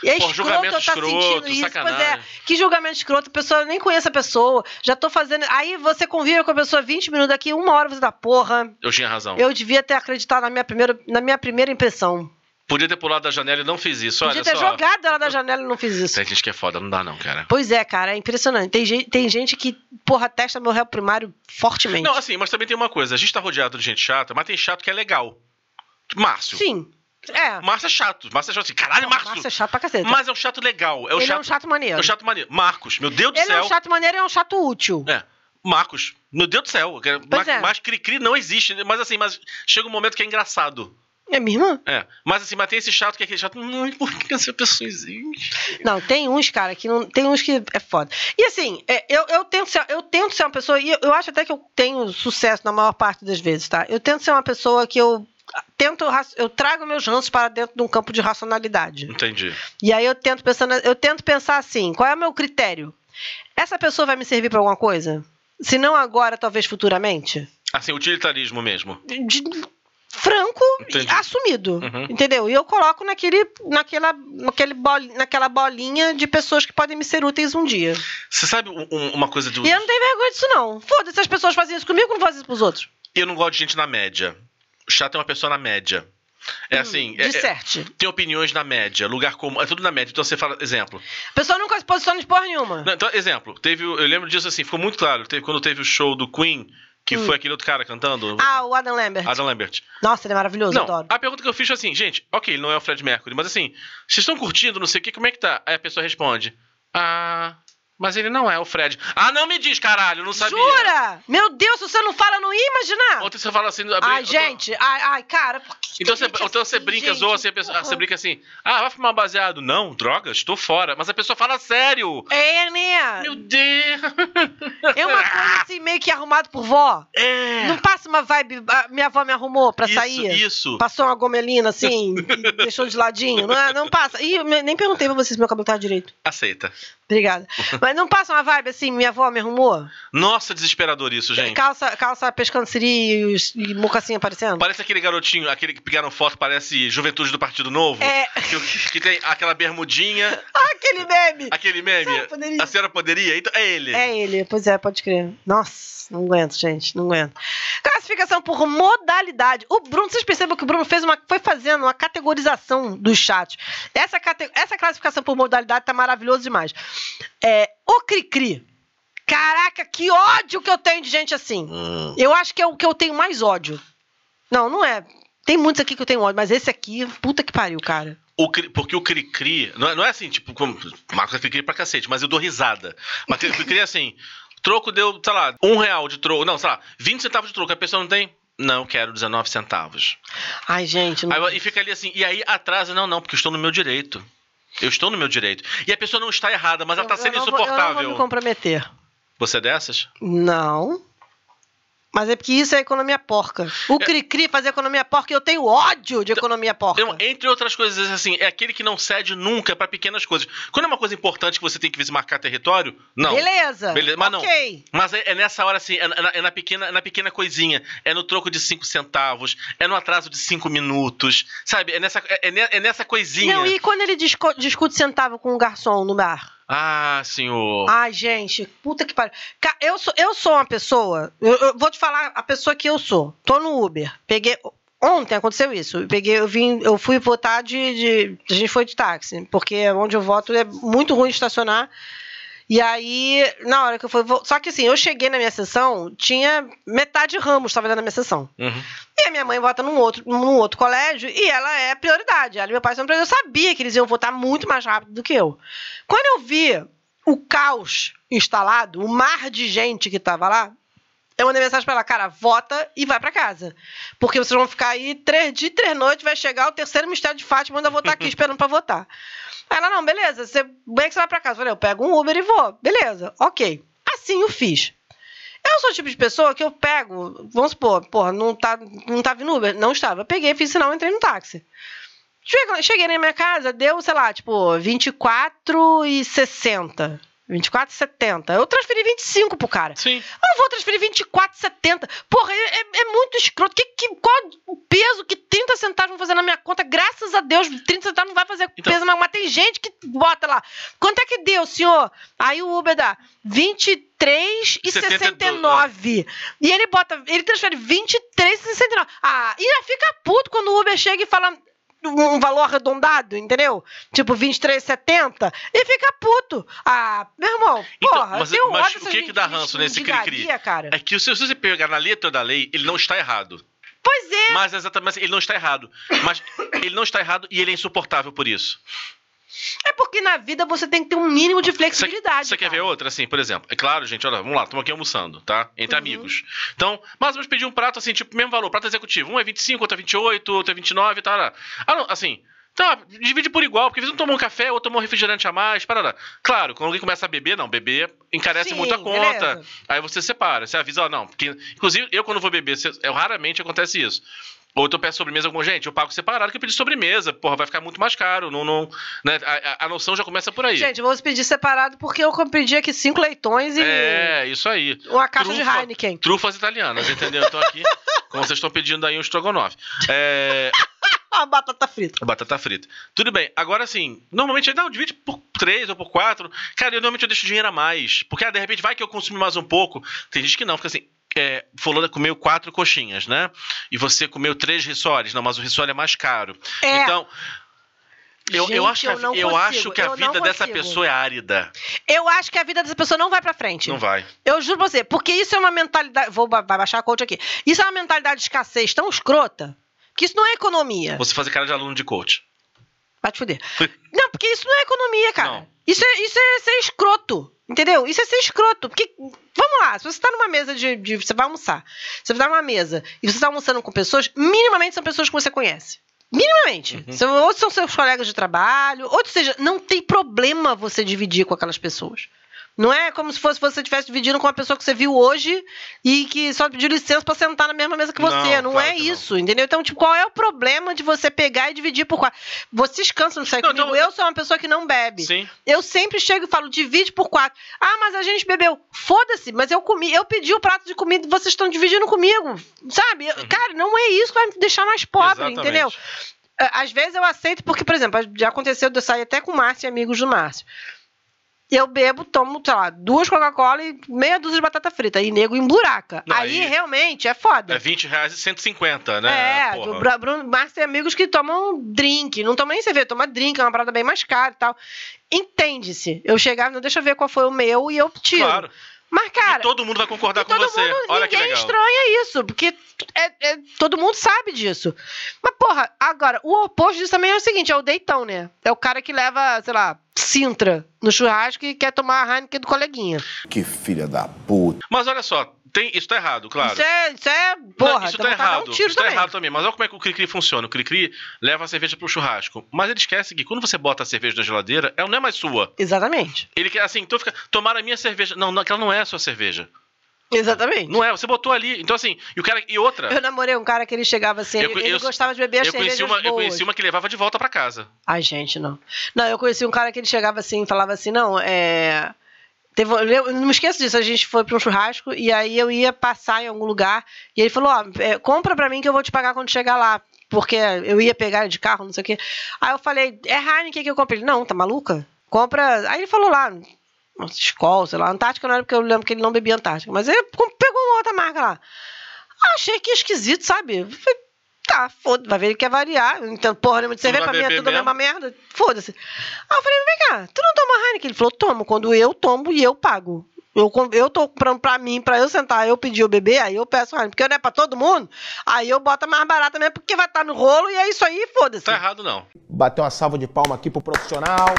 E Pô, escroto eu tá escroto, sentindo isso. sacanagem. Pois é, que julgamento escroto, a pessoa nem conhece a pessoa. Já tô fazendo. Aí você convive com a pessoa 20 minutos, daqui uma hora você dá, porra. Eu tinha razão. Eu devia ter acreditado na minha primeira, na minha primeira impressão. Podia ter pulado da janela e não fiz isso. Olha Podia ter só. jogado ela da janela e não fiz isso. Tem gente que é foda, não dá não, cara. Pois é, cara, é impressionante. Tem gente, tem gente que, porra, testa meu réu primário fortemente. Não, assim, mas também tem uma coisa. A gente tá rodeado de gente chata, mas tem chato que é legal. Márcio. Sim. É. Márcio é chato. Márcio é chato assim. Caralho, Márcio. Márcio é chato pra caceta. Mas é um chato legal. É o ele chato, é um chato maneiro. é o chato maneiro. Marcos, meu Deus do ele céu. é um chato maneiro e é um chato útil. É. Marcos, meu Deus do céu. Mais, é. mais cri-cri não existe. Mas assim, mas chega um momento que é engraçado. É minha irmã? É. Mas assim, mas tem esse chato que é aquele chato. Não, por que essa pessoa existe? Não, tem uns, cara, que não. Tem uns que é foda. E assim, é, eu, eu, tento ser, eu tento ser uma pessoa, e eu, eu acho até que eu tenho sucesso na maior parte das vezes, tá? Eu tento ser uma pessoa que eu tento. Eu trago meus ranços para dentro de um campo de racionalidade. Entendi. E aí eu tento pensar, na- eu tento pensar assim, qual é o meu critério? Essa pessoa vai me servir para alguma coisa? Se não agora, talvez futuramente? Assim, utilitarismo mesmo. de franco Entendi. e assumido, Uhum. entendeu? E eu coloco naquele, naquela, naquele bol, naquela bolinha de pessoas que podem me ser úteis um dia. Você sabe um- um- uma coisa do. E eu não tenho vergonha disso, não. Foda-se, as pessoas fazem isso comigo, não fazem isso pros outros. Eu não gosto de gente na média. O chato é uma pessoa na média. É assim. é- é- Disserte. tem opiniões na média, lugar comum. É tudo na média. Então você fala, exemplo. A pessoa nunca se posiciona de porra nenhuma. Não, então, exemplo, teve. Eu lembro disso assim, ficou muito claro. Teve, quando teve o show do Queen, que Hum. foi aquele outro cara cantando. Ah, o Adam Lambert. Adam Lambert. Nossa, ele é maravilhoso, Não, adoro. a pergunta que eu fiz foi assim, gente, ok, ele não é o Fred Mercury, mas assim, vocês estão curtindo, não sei o que, como é que tá? Aí a pessoa responde, ah, Mas ele não é o Fred. Ah, não me diz, caralho, não sabia. Jura? Meu Deus, se você não fala, não ia imaginar. Ontem você fala assim... Ai, gente, ai, ai, cara. Então que você, então você assim, brinca, gente? zoa, assim, Porra. você brinca assim, ah, vai fumar baseado. Não, drogas, estou fora. Mas a pessoa fala sério. É, né? Meu Deus. É uma coisa assim, meio que arrumado por vó. É. Não passa uma vibe. Minha avó me arrumou pra isso, sair. isso. Passou uma gomelina assim, deixou de ladinho. Não, é? não passa. Ih, nem perguntei pra vocês se meu cabelo tava direito. Aceita. Obrigada. Mas não passa uma vibe assim, minha avó me arrumou? Nossa, desesperador isso, gente. Calça, calça pescando siri e, mocassinha aparecendo? Parece aquele garotinho, aquele que pegaram foto, parece Juventude do Partido Novo. É. Que, que tem aquela bermudinha, Aquele meme! aquele meme. Senhora poderia. A senhora poderia? Então é ele. É ele, pois é, pode crer. Nossa, não aguento, gente, não aguento. Classificação por modalidade. O Bruno, vocês percebem que o Bruno fez uma, foi fazendo uma categorização dos chats. Essa, essa classificação por modalidade tá maravilhoso demais. É, o Cri-Cri. Caraca, que ódio que eu tenho de gente assim. Hum. Eu acho que é o que eu tenho mais ódio. Não, não é. Tem muitos aqui que eu tenho ódio, mas esse aqui, puta que pariu, cara. O cri- porque o Cri-Cri, não, é- não é assim, tipo, como, marca Cri-Cri pra cacete, mas eu dou risada. Mas o Cri-Cri é assim, troco deu, sei lá, um real de troco, não, sei lá, 20 centavos de troco, a pessoa não tem? Não, eu quero 19 centavos. Ai, gente. Não... Aí, e fica ali assim, e aí atrasa, não, não, porque eu estou no meu direito. Eu estou no meu direito. E a pessoa não está errada, mas ela está sendo não vou- Eu não insuportável. vou me comprometer. Você é dessas? Não. Mas é porque isso é economia porca. O Cri-Cri fazer economia porca e eu tenho ódio de economia porca. Então, entre outras coisas, assim, é aquele que não cede nunca para pequenas coisas. Quando é uma coisa importante que você tem que marcar território, não. Beleza. Beleza, mas não. ok. Mas é, é nessa hora, assim, é na, é na pequena, é na pequena coisinha. É no troco de 5 centavos, é no atraso de 5 minutos, sabe? É nessa, é, é ne- é nessa coisinha. Não, e quando ele disco- discute centavo com o garçom no bar? Ah, senhor. Ai, gente, puta que pariu. Eu sou, eu sou uma pessoa. Eu, eu vou te falar a pessoa que eu sou. Tô no Uber. Peguei. Ontem aconteceu isso. Eu peguei, eu vim, eu fui votar de, de- A gente foi de táxi, porque onde eu voto é muito ruim estacionar. E aí, na hora que eu fui. Só que assim, eu cheguei na minha sessão, tinha metade de Ramos estava dentro da minha sessão. Uhum. E a minha mãe vota num outro, num outro colégio e ela é prioridade. Ela e meu pai são prioridade. Eu sabia que eles iam votar muito mais rápido do que eu. Quando eu vi o caos instalado, o mar de gente que tava lá, eu mandei mensagem pra ela, cara, vota e vai pra casa. Porque vocês vão ficar aí três dias, três noites, vai chegar o terceiro mistério de Fátima, manda votar aqui esperando pra votar. Aí ela, não, beleza, você, bem que você vai pra casa. Eu falei, eu pego um Uber e vou. Beleza, ok. Assim eu fiz. Eu sou o tipo de pessoa que eu pego, vamos supor, porra, não, tá, não tava no Uber, não estava. Eu peguei, fiz sinal, entrei no táxi. Cheguei, cheguei na minha casa, deu, sei lá, tipo, 24 e 60. 24 e 70. Eu transferi 25 pro cara. Sim. Eu não vou transferir 24,70. Porra, é, é- é muito escroto. Que, que, qual o peso que 30 centavos vão fazer na minha conta? Graças a Deus, 30 centavos não vai fazer Então- peso, mas, mas tem gente que bota lá. Quanto é que deu, senhor? Aí o Uber dá 23,69. E ele bota, ele transfere 23,69. Ah, e já fica puto quando o Uber chega e fala um valor arredondado, entendeu? Tipo 23,70 e fica puto. Ah, meu irmão, Então, porra, mas- eu mas o que que dá ranço nesse cri-cri? cara. É que se você pegar na letra da lei, ele não está errado. Pois é. Mas exatamente ele não está errado. Mas ele não está errado e ele é insuportável por isso. É porque na vida você tem que ter um mínimo de flexibilidade. você quer ver outra, assim, por exemplo? É claro, gente, olha, vamos lá, estamos aqui almoçando, tá? Entre Uhum. amigos. Então, mais ou menos pedir um prato, assim, tipo, mesmo valor, prato executivo. Um é 25, outro é 28, outro é 29 e tal. lá. Ah, não, assim. Então, divide por igual, porque às vezes um tomou um café, outro tomou um refrigerante a mais, parará. Claro, quando alguém começa a beber, não, beber encarece Sim, muito a conta. beleza. Aí você separa, você avisa, ó, não, porque, inclusive, eu quando vou beber, eu, raramente acontece isso. Ou então eu peço sobremesa com gente, eu pago separado que eu pedi sobremesa, porra, vai ficar muito mais caro. Não, não, né? a, a- a noção já começa por aí. Gente, vou pedir separado porque eu pedi aqui cinco leitões e É, isso aí. uma caixa de Trufa- Heineken. Trufas italianas, entendeu? Então aqui, como vocês estão pedindo aí um estrogonofe. É, Ah, batata frita. batata frita. Tudo bem. Agora, assim, normalmente, não, divide por três ou por quatro. Cara, eu normalmente eu deixo dinheiro a mais. Porque, ah, de repente, vai que eu consumi mais um pouco. Tem gente que não, fica assim... É, fulana comeu quatro coxinhas, né? E você comeu três rissoles. Não, mas o rissole é mais caro. É. Então... Eu, eu Gente, acho que, a, eu não eu acho que a eu vida dessa pessoa é árida. Eu acho que a vida dessa pessoa não vai pra frente. Não vai. Eu juro pra você, porque isso é uma mentalidade. Vou ba- baixar a coach aqui. Isso é uma mentalidade de escassez tão escrota que isso não é economia. Você fazer cara de aluno de coach. Vai te fuder. Não, porque isso não é economia, cara. Não. Isso é, isso é ser escroto. Entendeu? Isso é ser escroto. Porque, vamos lá, se você tá numa mesa de. de- você vai almoçar. Você vai numa mesa e você tá almoçando com pessoas, minimamente são pessoas que você conhece. Minimamente. São, ou são seus colegas de trabalho, ou seja, não tem problema você dividir com aquelas pessoas. Não é como se fosse você estivesse dividindo com uma pessoa que você viu hoje e que só pediu licença pra sentar na mesma mesa que você. Não, Não, claro é que não. isso, entendeu? Então, tipo, qual é o problema de você pegar e dividir por quatro? Vocês cansam de sair Não, comigo. então- Eu sou uma pessoa que não bebe. Sim. Eu sempre chego e falo, divide por quatro. Ah, mas a gente bebeu. Foda-se, mas eu comi, eu pedi o prato de comida e vocês estão dividindo comigo. Sabe? Eu- Cara, não é isso que vai me deixar mais pobre, Uhum. Exatamente. entendeu? À- Às vezes eu aceito, porque, por exemplo, já aconteceu de eu sair até com o Márcio e amigos do Márcio. Eu bebo, tomo, sei lá, duas Coca-Cola e meia dúzia de batata frita. E nego emburaca. Não, aí, aí- realmente é foda. É 20 reais e 150, né? É, Porra. o Bruno Márcio tem amigos que tomam drink, não tomam nem cerveja, toma drink, é uma parada bem mais cara e tal. Entende-se. Eu chegava, não deixa eu ver qual foi o meu e eu tiro. Claro. Mas, cara, e todo mundo vai concordar com todo você. mundo, Olha que ninguém legal. estranha isso, porque é- é- todo mundo sabe disso. Mas, porra, agora, o oposto disso também é o seguinte, é o deitão, né? É o cara que leva, sei lá, Sintra no churrasco e quer tomar a Heineken do coleguinha. Que filha da puta. Mas olha só, tem, isso tá errado, claro. Isso é, isso é, Não, porra, isso dá tá errado. um isso tá também. errado também. Mas olha como é que o Cricri funciona. O Cricri leva a cerveja pro churrasco. Mas ele esquece que quando você bota a cerveja na geladeira, ela não é mais sua. Exatamente. Ele quer assim, então fica. Tomar a minha cerveja. Não, não, aquela não é a sua cerveja. Exatamente. Não é, você botou ali. Então, assim, e o cara. E outra. Eu namorei um cara que ele chegava assim, Eu ele, eu- gostava de beber as Eu conheci, uma, eu boas. conheci uma que levava de volta pra casa. Ai, gente, não. Não, eu conheci um cara que ele chegava assim e falava assim, não, é... Teve, eu não me esqueço disso, a gente foi para um churrasco e aí eu ia passar em algum lugar e ele falou, ó, é, compra pra mim que eu vou te pagar quando chegar lá, porque eu ia pegar de carro, não sei o quê. Aí eu falei, é Heineken que eu comprei. Ele, não, tá maluca? Compra... Aí ele falou lá, Skol, sei lá, Antártica não era porque eu lembro que ele não bebia Antártica, mas ele pegou uma outra marca lá. Achei que esquisito, sabe? Falei, Tá, foda-se, vai ver, ele quer variar. Então, porra, nenhuma de cerveja pra mim é tudo a mesmo? mesma merda. Foda-se. Aí eu falei, vem cá, tu não toma Heineken? Ele falou, tomo. Quando eu tomo e eu pago. Eu, eu tô comprando pra mim, pra eu sentar, eu pedir o bebê, aí eu peço Heineken. Porque não é pra todo mundo, aí eu boto a mais barata mesmo, porque vai estar no rolo e é isso aí, foda-se. Tá errado, não. Bater uma salva de palma aqui pro profissional.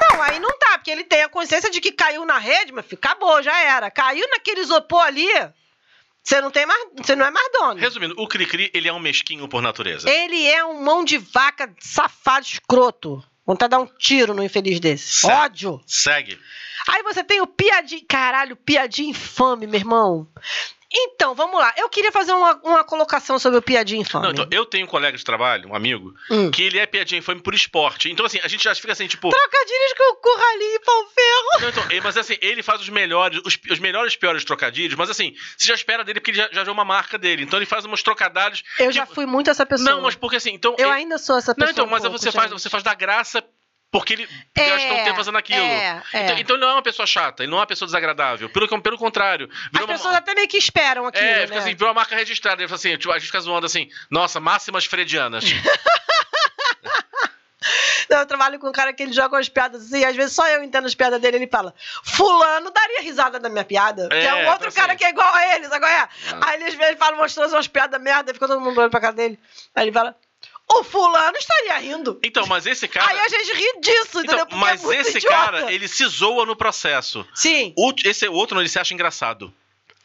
Não, aí não tá, porque ele tem a consciência de que caiu na rede, mas filho, acabou, já era. Caiu naquele isopor ali, você não tem mais, você não é mais dono. Resumindo, o Cricri, ele é um mesquinho por natureza. Ele é um mão de vaca safado escroto. Vontade de dar um tiro no infeliz desse. Certo. Ódio. Segue. Aí você tem o piadinho. Caralho, piadinho infame, meu irmão. Então, vamos lá. Eu queria fazer uma, uma colocação sobre o piadinho infame. Não, então, eu tenho um colega de trabalho, um amigo, Hum. que ele é piadinha infame por esporte. Então, assim, a gente já fica assim, tipo. Trocadilhos com o Curralinho e pau ferro. Não, então, mas assim, ele faz os melhores, os, os melhores piores trocadilhos, mas assim, você já espera dele porque ele já, já viu uma marca dele. Então ele faz uns trocadilhos. Eu que- já fui muito essa pessoa. Não, mas porque assim, então. Eu ele- ainda sou essa Não, pessoa. então, um mas pouco, você faz, você faz da graça porque ele É, gastou um tempo fazendo aquilo. é, é. Então, então ele não é uma pessoa chata, ele não é uma pessoa desagradável. Pelo, pelo contrário. As uma- pessoas até meio que esperam aquilo, É, né? fica assim, virou uma marca registrada. Ele fala assim, tipo, a gente fica zoando assim, nossa, máximas fredianas. Não, eu trabalho com um cara que ele joga umas piadas assim, às vezes só eu entendo as piadas dele, ele fala, fulano daria risada da minha piada. que é É, um outro assim. cara que é igual a ele, sabe qual é? Aí ele às vezes fala mostrando umas piadas merda, e fica todo mundo olhando pra cara dele. Aí ele fala, o fulano estaria rindo. Então, mas esse cara. Aí a gente ri disso, entendeu? Então, Porque mas é esse idiota. cara, ele se zoa no processo. Sim. O, esse outro, não, ele se acha engraçado.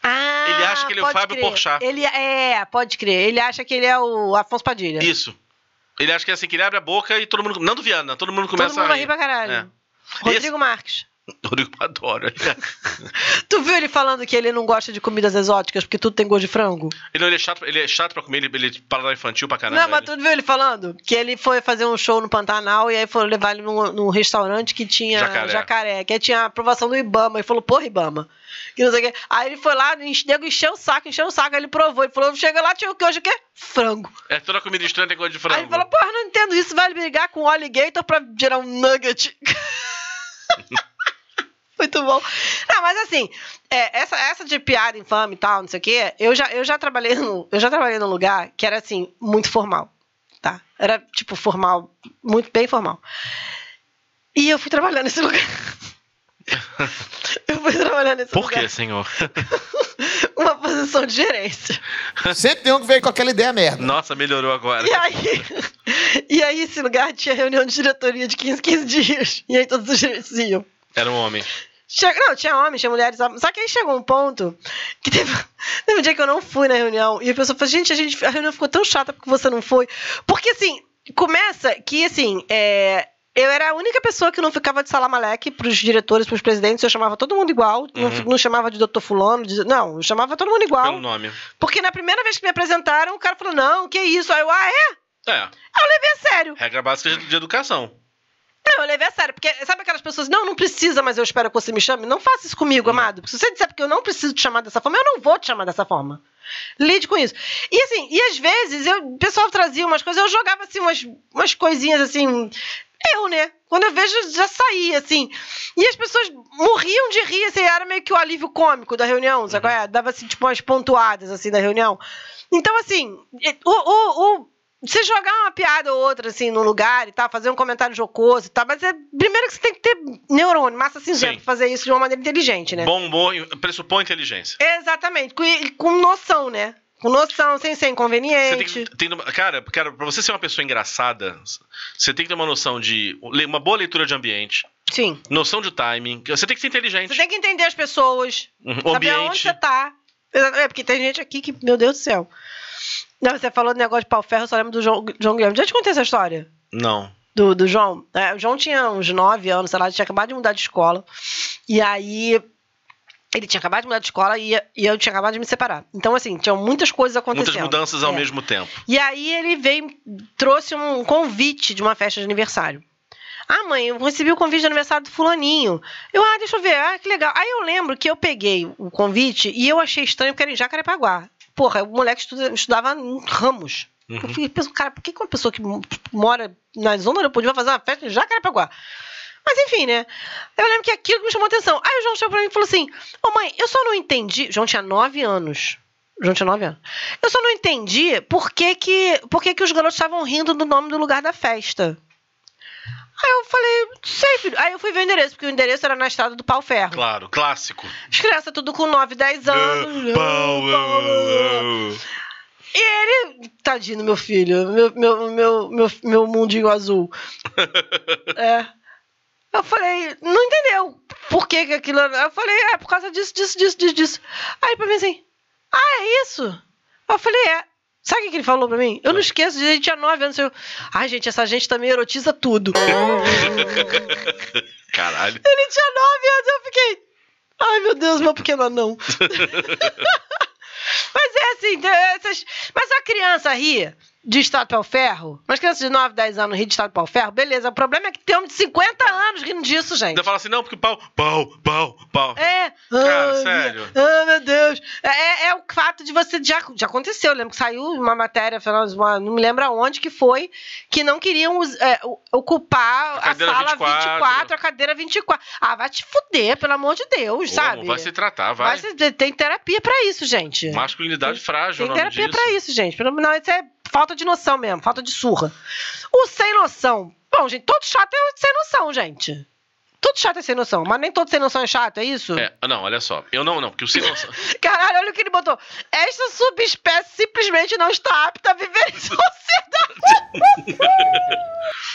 Ah, Ele acha que ele é o Fábio crer. Porchat. Ele é, pode crer. Ele acha que ele é o Afonso Padilha. Isso. Ele acha que é assim, que ele abre a boca e todo mundo. Nando Viana, todo mundo Todo começa mundo a vai rir. rir pra caralho. É. Rodrigo Marques. Rodrigo adora. Tu viu ele falando que ele não gosta de comidas exóticas porque tudo tem gosto de frango? Ele, ele, é chato, ele é chato pra comer, ele, ele é paladar infantil pra caramba. não, mas ele. tu viu ele falando? Que ele foi fazer um show no Pantanal e aí foram levar ele num, num restaurante que tinha Jacaré. jacaré. que aí tinha a aprovação do Ibama. Ele falou, porra, Ibama. Que não sei o quê. Aí ele foi lá, nego encheu o saco, encheu o saco. Aí ele provou. Ele falou, chega lá, tinha o que hoje o quê? Frango. É toda comida estranha tem gosto de frango. Aí ele falou, porra, não entendo isso. Vai brigar com o alligator pra gerar um nugget. Muito bom. Não, mas assim, é, essa, essa de piada infame e tal, não sei o quê, eu já, eu já trabalhei no, eu já trabalhei num lugar que era assim, muito formal. Tá? Era tipo formal, muito bem formal. E eu fui trabalhar nesse lugar. eu fui trabalhar nesse Por lugar. quê, senhor? Uma posição de gerência. Sempre tem um que veio com aquela ideia merda. Nossa, melhorou agora. E aí, E aí, esse lugar tinha reunião de diretoria de 15, 15 dias. E aí todos os gerentes iam. Era um homem. Chega, não, tinha homens, tinha mulheres. Só que aí chegou um ponto que teve, teve um dia que eu não fui na reunião. E a pessoa falou: gente, a, gente, a reunião ficou tão chata porque você não foi. Porque assim, começa que assim, é, eu era a única pessoa que não ficava de salamaleque pros diretores, pros presidentes. Eu chamava todo mundo igual. Não, Uhum. não chamava de doutor Fulano. de- não, eu chamava todo mundo igual. Pelo nome. Porque na primeira vez que me apresentaram, o cara falou: não, que isso? Aí eu, ah, é? É. Eu levei a sério. Regra básica de educação. Não, eu levei a sério. Porque sabe aquelas pessoas, não, não precisa, mas eu espero que você me chame? Não faça isso comigo, amado. Se você disser porque eu não preciso te chamar dessa forma, eu não vou te chamar dessa forma. Lide com isso. E assim, e às vezes eu, o pessoal trazia umas coisas, eu jogava assim umas, umas coisinhas assim. Eu, né? Quando eu vejo, já saía, assim. E as pessoas morriam de rir, assim, era meio que o alívio cômico da reunião, sabe qual é? Dava, assim, tipo, umas pontuadas, assim, da reunião. Então, assim, o, o, o- você jogar uma piada ou outra, assim, num lugar e tal, fazer um comentário jocoso e tal, mas é, primeiro que você tem que ter neurônio, massa cinzenta, pra fazer isso de uma maneira inteligente, né? Bom humor pressupõe inteligência. Exatamente, com, com noção, né? Com noção, sem ser Você tem inconveniente. tem, cara, cara, pra você ser uma pessoa engraçada, você tem que ter uma noção de. Uma boa leitura de ambiente, Sim. noção de timing. Você tem que ser inteligente. Você tem que entender as pessoas. Uhum, Saber onde ambiente. você tá. É, porque tem gente aqui que, meu Deus do céu. Não, você falou do negócio de pau ferro, eu só lembro do João, João Guilherme. Já te contei essa história? Não. Do, do João? É, o João tinha uns 9 anos, sei lá, ele tinha acabado de mudar de escola. E aí. Ele tinha acabado de mudar de escola e, e eu tinha acabado de me separar. Então, assim, tinham muitas coisas acontecendo. Muitas mudanças ao É. mesmo tempo. E aí ele veio, trouxe um convite de uma festa de aniversário. Ah, mãe, eu recebi o convite de aniversário do fulaninho. Eu, ah, deixa eu ver, ah, que legal. Aí eu lembro que eu peguei o convite e eu achei estranho porque era em Jacarepaguá. Porra, o moleque estuda- estudava em Ramos. Uhum. Eu fiquei pensando, cara, por que uma pessoa que mora na zona do vai fazer uma festa em Jacarepaguá? Mas enfim, né? Eu lembro que aquilo que me chamou a atenção. Aí o João chegou pra mim e falou assim: Ô mãe, eu só não entendi. João tinha nove anos. João tinha nove anos. Eu só não entendi por que, que, por que, que os garotos estavam rindo do nome do lugar da festa. Aí eu falei, sei, filho. Aí eu fui ver o endereço, porque o endereço era na estrada do Pau Ferro. Claro, clássico. As crianças tudo com 9, 10 anos. Pau, E ele, tadinho meu filho, meu, meu, meu, meu, meu mundinho azul. é. Eu falei, não entendeu por que, que aquilo. Eu falei, é por causa disso, disso, disso, disso, disso. Aí pra mim assim, ah, é isso? Eu falei, é. Sabe o que ele falou pra mim? Eu não esqueço, a gente tinha 9 anos. Eu, Ai, gente, essa gente também erotiza tudo. Caralho. Ele tinha 9 anos, eu fiquei. Ai, meu Deus, meu pequeno anão. Mas é assim, tem essas... mas a criança ri de estado pau ferro, mas criança de 9, 10 anos ri de estado pau ferro, beleza. O problema é que tem homem de 50 anos rindo disso, gente. Ainda fala assim, não, porque pau, pau, pau, pau. É. Cara, sério. Ah, meu Deus. É, é- é o fato de você. Já, já aconteceu. Eu lembro que saiu uma matéria, uma- não me lembro aonde que foi, que não queriam é, o- ocupar A a, sala 24. 24, a cadeira 24. Ah, vai te fuder, pelo amor de Deus, Pô, sabe? Vai se tratar, vai. Vai se- tem terapia pra isso, gente. Masculinidade frágil, Tem o terapia pra isso, gente. Não, isso é falta de noção mesmo, falta de surra. O sem noção. Bom, gente, todo chato é sem noção, gente. Todo chato é sem noção, mas nem todo sem noção é chato, é isso? É, não, olha só. Eu não, não, porque o sem noção. Caralho, olha o que ele botou. Esta subespécie simplesmente não está apta a viver em sociedade.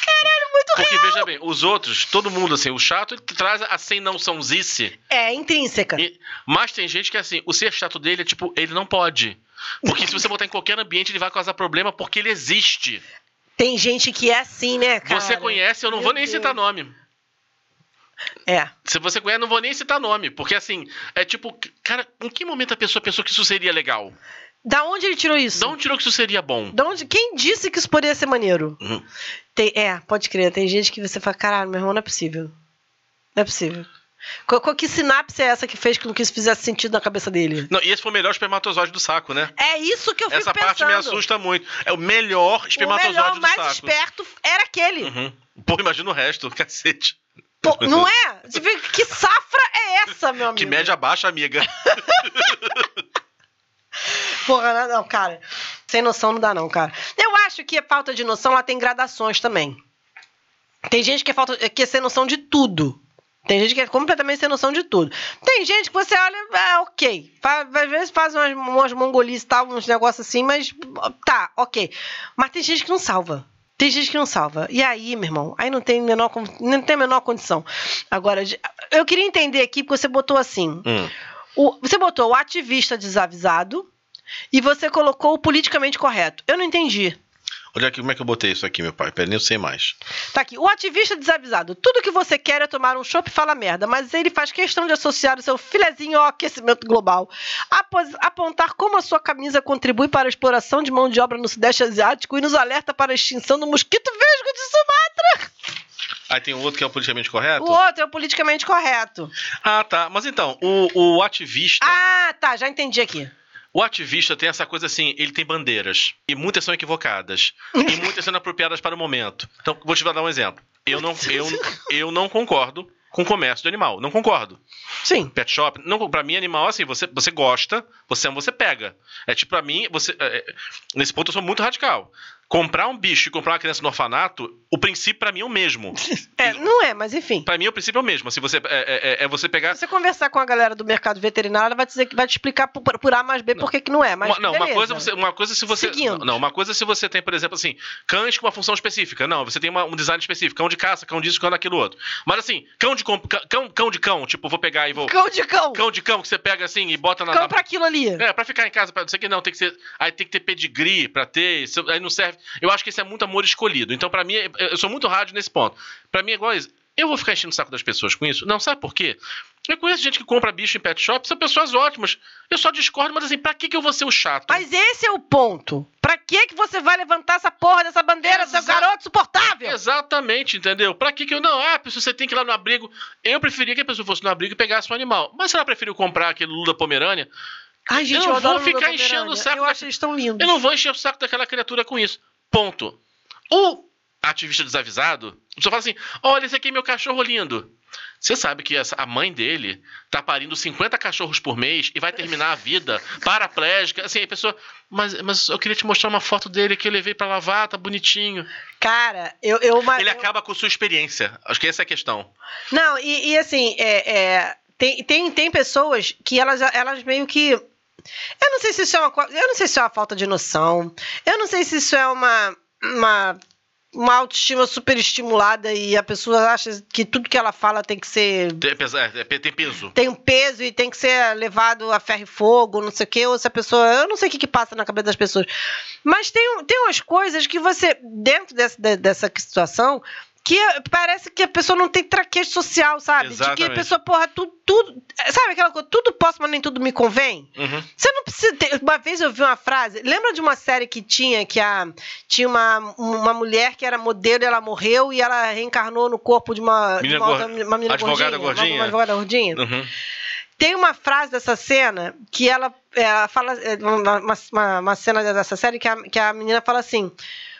Caralho, muito Porque, real. veja bem, os outros, todo mundo, assim, o chato ele traz a sem noçãozice. É, intrínseca. E- mas tem gente que, assim, o ser chato dele é tipo, ele não pode. Porque se você botar em qualquer ambiente, ele vai causar problema porque ele existe. Tem gente que é assim, né, cara? você conhece, eu não Meu vou nem Deus. citar nome. É. Se você conhece, eu não vou nem citar nome. Porque, assim, é tipo, cara, em que momento a pessoa pensou que isso seria legal? Da onde ele tirou isso? De onde tirou que isso seria bom? Da onde... Quem disse que isso poderia ser maneiro? Uhum. Tem- É, pode crer. Tem gente que você fala, caralho, meu irmão, não é possível. Não é possível. Qual, que sinapse é essa que fez que isso fizesse sentido na cabeça dele? Não, e esse foi o melhor espermatozoide do saco, né? É isso que eu fico Essa pensando. parte me assusta muito. É o melhor O espermatozoide melhor, do mais saco. esperto era aquele. Uhum. Pô, imagina o resto, cacete. Pô, não é? Que safra é essa, meu amigo? Que média baixa, amiga. Porra, não, não, cara. Sem noção não dá, não, cara. Eu acho que a falta de noção ela tem gradações também. Tem gente que é, falta, que é sem noção de tudo. Tem gente que é completamente sem noção de tudo. Tem gente que você olha, ah, ok. Fa- Às vezes faz umas, umas mongolices e tal, uns negócios assim, mas tá, ok. Mas tem gente que não salva. Tem gente que não salva. E aí, meu irmão, aí não tem menor, não tem a menor condição. Agora, eu queria entender aqui, porque você botou assim: Hum. o- você botou o ativista desavisado e você colocou o politicamente correto. Eu não entendi. Olha aqui como é que eu botei isso aqui, meu pai. Peraí, nem eu sei mais. Tá aqui, o ativista desavisado. Tudo que você quer é tomar um chopp e fala merda, mas ele faz questão de associar o seu filezinho ao aquecimento global. Apontar como a sua camisa contribui para a exploração de mão de obra no Sudeste Asiático e nos alerta para a extinção do mosquito vesgo de Sumatra. Aí tem um outro que é o politicamente correto? O outro é o politicamente correto. Ah, tá. Mas então, o, o ativista. Ah, tá, já entendi aqui. O ativista tem essa coisa assim, ele tem bandeiras. E muitas são equivocadas. e muitas são inapropriadas para o momento. Então, vou te dar um exemplo. Eu não, eu, eu não concordo com o comércio de animal. Não concordo. Sim. Pet shop, não, pra mim, animal, assim, você, você gosta, você ama, você pega. É tipo, pra mim, você. é, é, nesse ponto eu sou muito radical. Comprar um bicho e comprar uma criança no orfanato, o princípio pra mim é o mesmo. É, não é, mas enfim. Pra mim, o princípio é o mesmo. Assim, você, é, é- é você pegar. Se você conversar com a galera do mercado veterinário, ela vai dizer que vai te explicar por, por A mais B por que que não é. Mas Uma, não, uma coisa, você, uma coisa se você. Seguindo. Não, uma coisa se você tem, por exemplo, assim, cães com uma função específica. Não, você tem uma- um design específico. Cão de caça, cão disso, cão daquilo outro. Mas assim, cão de comp- cão, cão de cão, tipo, vou pegar e vou. Cão de cão. Cão de cão que você pega assim e bota na. Cão na- pra aquilo ali. É, pra ficar em casa, pra não sei o que não, tem que ser. Aí tem que ter pedigree pra ter, aí não serve. Eu acho que esse é muito amor escolhido. Então, pra mim, é- eu sou muito rádio nesse ponto. Pra mim é igual isso. Eu vou ficar enchendo o saco das pessoas com isso? Não, sabe por quê? Eu conheço gente que compra bicho em pet shop, são pessoas ótimas. Eu só discordo, mas assim, pra que, que eu vou ser o chato? Mas esse é o ponto. Pra que que você vai levantar essa porra dessa bandeira, seu Exa- garoto suportável? Exatamente, entendeu? Pra que que eu. Não, ah, pessoa, você tem que ir lá no abrigo. Eu preferia que a pessoa fosse no abrigo e pegasse um animal. Mas se ela preferiu comprar aquele Lula Pomerânia, Ai, gente, Eu não adoro vou ficar enchendo o saco Eu da- acho eles tão lindos. Eu não vou encher o saco daquela criatura com isso. Ponto. O ativista desavisado, pessoa fala assim: olha, esse aqui é meu cachorro lindo. Você sabe que essa- a mãe dele tá parindo 50 cachorros por mês e vai terminar a vida paraplégica. Assim, a pessoa. Mas, mas eu queria te mostrar uma foto dele que eu levei pra lavar, tá bonitinho. Cara, eu... eu mas Ele eu- acaba com sua experiência. Acho que essa é a questão. Não, e, e assim, é, é, tem, tem, tem pessoas que elas, elas meio que. Eu não sei se isso é uma Eu não sei se é uma falta de noção. Eu não sei se isso é uma. uma uma autoestima super estimulada e a pessoa acha que tudo que ela fala tem que ser Tem, é, é, tem peso. tem um peso e tem que ser levado a ferro e fogo, não sei o quê, ou se a pessoa. Eu não sei o que, que passa na cabeça das pessoas. Mas tem, tem umas coisas que você, dentro desse- de- dessa situação, que parece que a pessoa não tem traquejo social, sabe? De que a Exatamente. pessoa, porra, tudo. tudo sabe aquela coisa, tudo posso, mas nem tudo me convém? Uhum. Você não precisa ter. Uma vez eu vi uma frase. Lembra de uma série que tinha que a, tinha uma, uma mulher que era modelo e ela morreu e ela reencarnou no corpo de uma, de Menina uma, outra- uma menina advogada gordinha, gordinha? Uma, uma advogada gordinha. Uhum. Tem uma frase dessa cena que ela, ela fala. é, Uma, uma, uma cena dessa série que a, que a menina fala assim.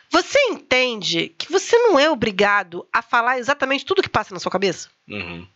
Você entende que você não é obrigado a falar exatamente tudo que passa na sua cabeça? Uhum.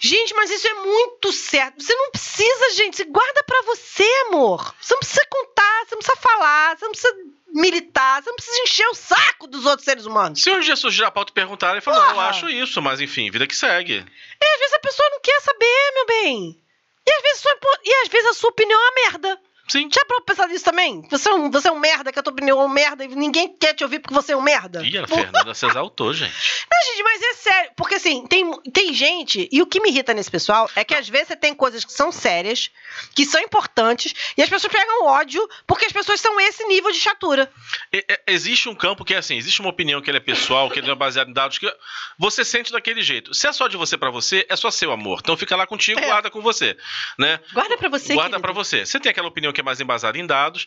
Gente, mas isso é muito certo. Você não precisa, gente. Você guarda pra você, amor. Você não precisa contar, você não precisa falar, você não precisa militar, você não precisa encher o saco dos outros seres humanos. Se um dia surgir a pauta e perguntar, ele falou: não, eu acho isso, mas enfim, vida que segue. E às vezes a pessoa não quer saber, meu bem. E às vezes, sua, e às vezes a sua opinião é uma merda. Sim. Já pra pensar nisso também? Você é, um, você é um merda, que a tua opinião é um merda e ninguém quer te ouvir porque você é um merda. Ih, a Fernanda se exaltou, gente. Não, gente, mas é sério. Porque assim, tem, tem gente. E o que me irrita nesse pessoal é que às vezes você tem coisas que são sérias, que são importantes, e as pessoas pegam ódio porque as pessoas são esse nível de chatura. E- e- Existe um campo que é assim, existe uma opinião que é pessoal, que não é baseada em dados, que você sente daquele jeito. Se é só de você pra você, é só seu amor. Então fica lá contigo, É. guarda com você, né? Guarda pra você. Guarda pra você. Você tem aquela opinião que é mais embasada em dados,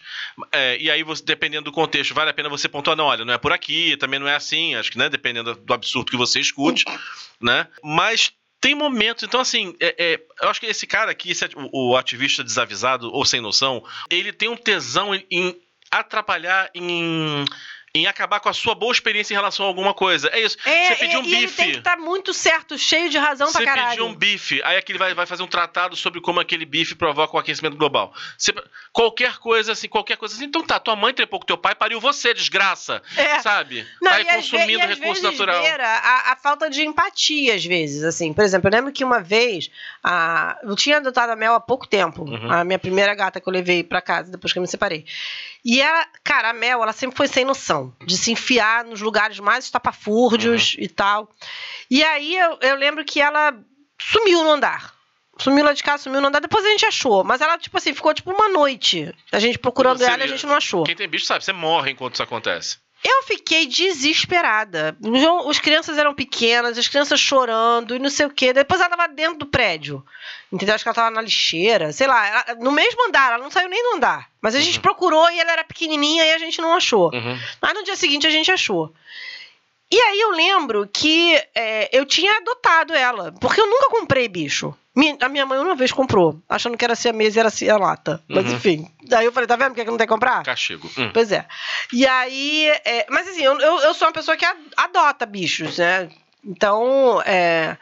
é, e aí, você, dependendo do contexto, vale a pena você pontuar, não, olha, não é por aqui, também não é assim, acho que, né, dependendo do absurdo que você escute, né? Mas tem momentos, então assim, é- é, eu acho que esse cara aqui, esse, o, o ativista desavisado ou sem noção, ele tem um tesão em, em atrapalhar, em, em acabar com a sua boa experiência em relação a alguma coisa. É isso. É, você pediu é, um e ele bife. tem que estar muito certo, cheio de razão Você pra caralho. pediu um bife, aí aquele vai, vai fazer um tratado sobre como aquele bife provoca o aquecimento global. Você- qualquer coisa assim, qualquer coisa assim. Então tá, tua mãe trepou com teu pai, pariu você, desgraça. É. Sabe? Não, tá aí e consumindo às recurso natural. beira A, a falta de empatia, às vezes, assim. Por exemplo, eu lembro que uma vez, a, eu tinha adotado a Mel há pouco tempo, Uhum. a minha primeira gata que eu levei pra casa, depois que eu me separei. E ela, cara, a Mel, ela sempre foi sem noção de se enfiar nos lugares mais estapafúrdios e tal. E aí eu, eu lembro que ela sumiu no andar. Sumiu lá de casa, sumiu no andar. Depois a gente achou. Mas ela, tipo assim, ficou tipo uma noite. A gente procurando Você- ela e a gente não achou. Quem tem bicho sabe, você morre enquanto isso acontece. Eu fiquei desesperada. Os crianças eram pequenas, as crianças chorando e não sei o quê. Depois ela tava dentro do prédio. Entendeu? Acho que ela tava na lixeira, sei lá. ela- no mesmo andar, ela não saiu nem do andar. Mas a gente procurou e ela era pequenininha e a gente não achou. Uhum. Mas no dia seguinte a gente achou. E aí eu lembro que é, eu tinha adotado ela, porque eu nunca comprei bicho. Mi- A minha mãe uma vez comprou, achando que era siamesa e era cialata. Mas Uhum. enfim. Daí eu falei, tá vendo por que que não tem que comprar? Castigo. Hum. Pois é. E aí. é, mas assim, eu, eu, eu sou uma pessoa que a- adota bichos, né? Então, é,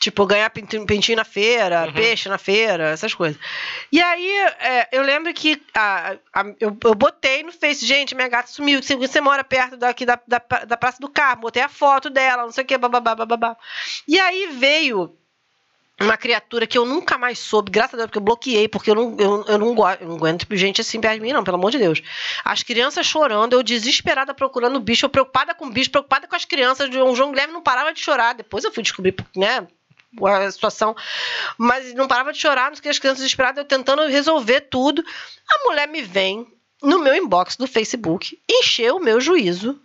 tipo, ganhar pintinho, na feira, Uhum. peixe na feira, essas coisas. E aí, é, eu lembro que a- a- eu, eu botei no Face, gente, minha gata sumiu, você, você mora perto daqui da, da, da Praça do Carmo, botei a foto dela, não sei o que, bababá, bababá. E aí veio uma criatura que eu nunca mais soube, graças a Deus, porque eu bloqueei, porque eu não, eu, eu não, gosto, eu não aguento gente assim perto de mim, não, pelo amor de Deus. As crianças chorando, eu desesperada procurando o bicho, eu preocupada com o bicho, preocupada com as crianças. O João Guilherme não parava de chorar. Depois eu fui descobrir, né? A situação, mas não parava de chorar, as crianças desesperadas, eu tentando resolver tudo. A mulher me vem no meu inbox do Facebook, encheu o meu juízo,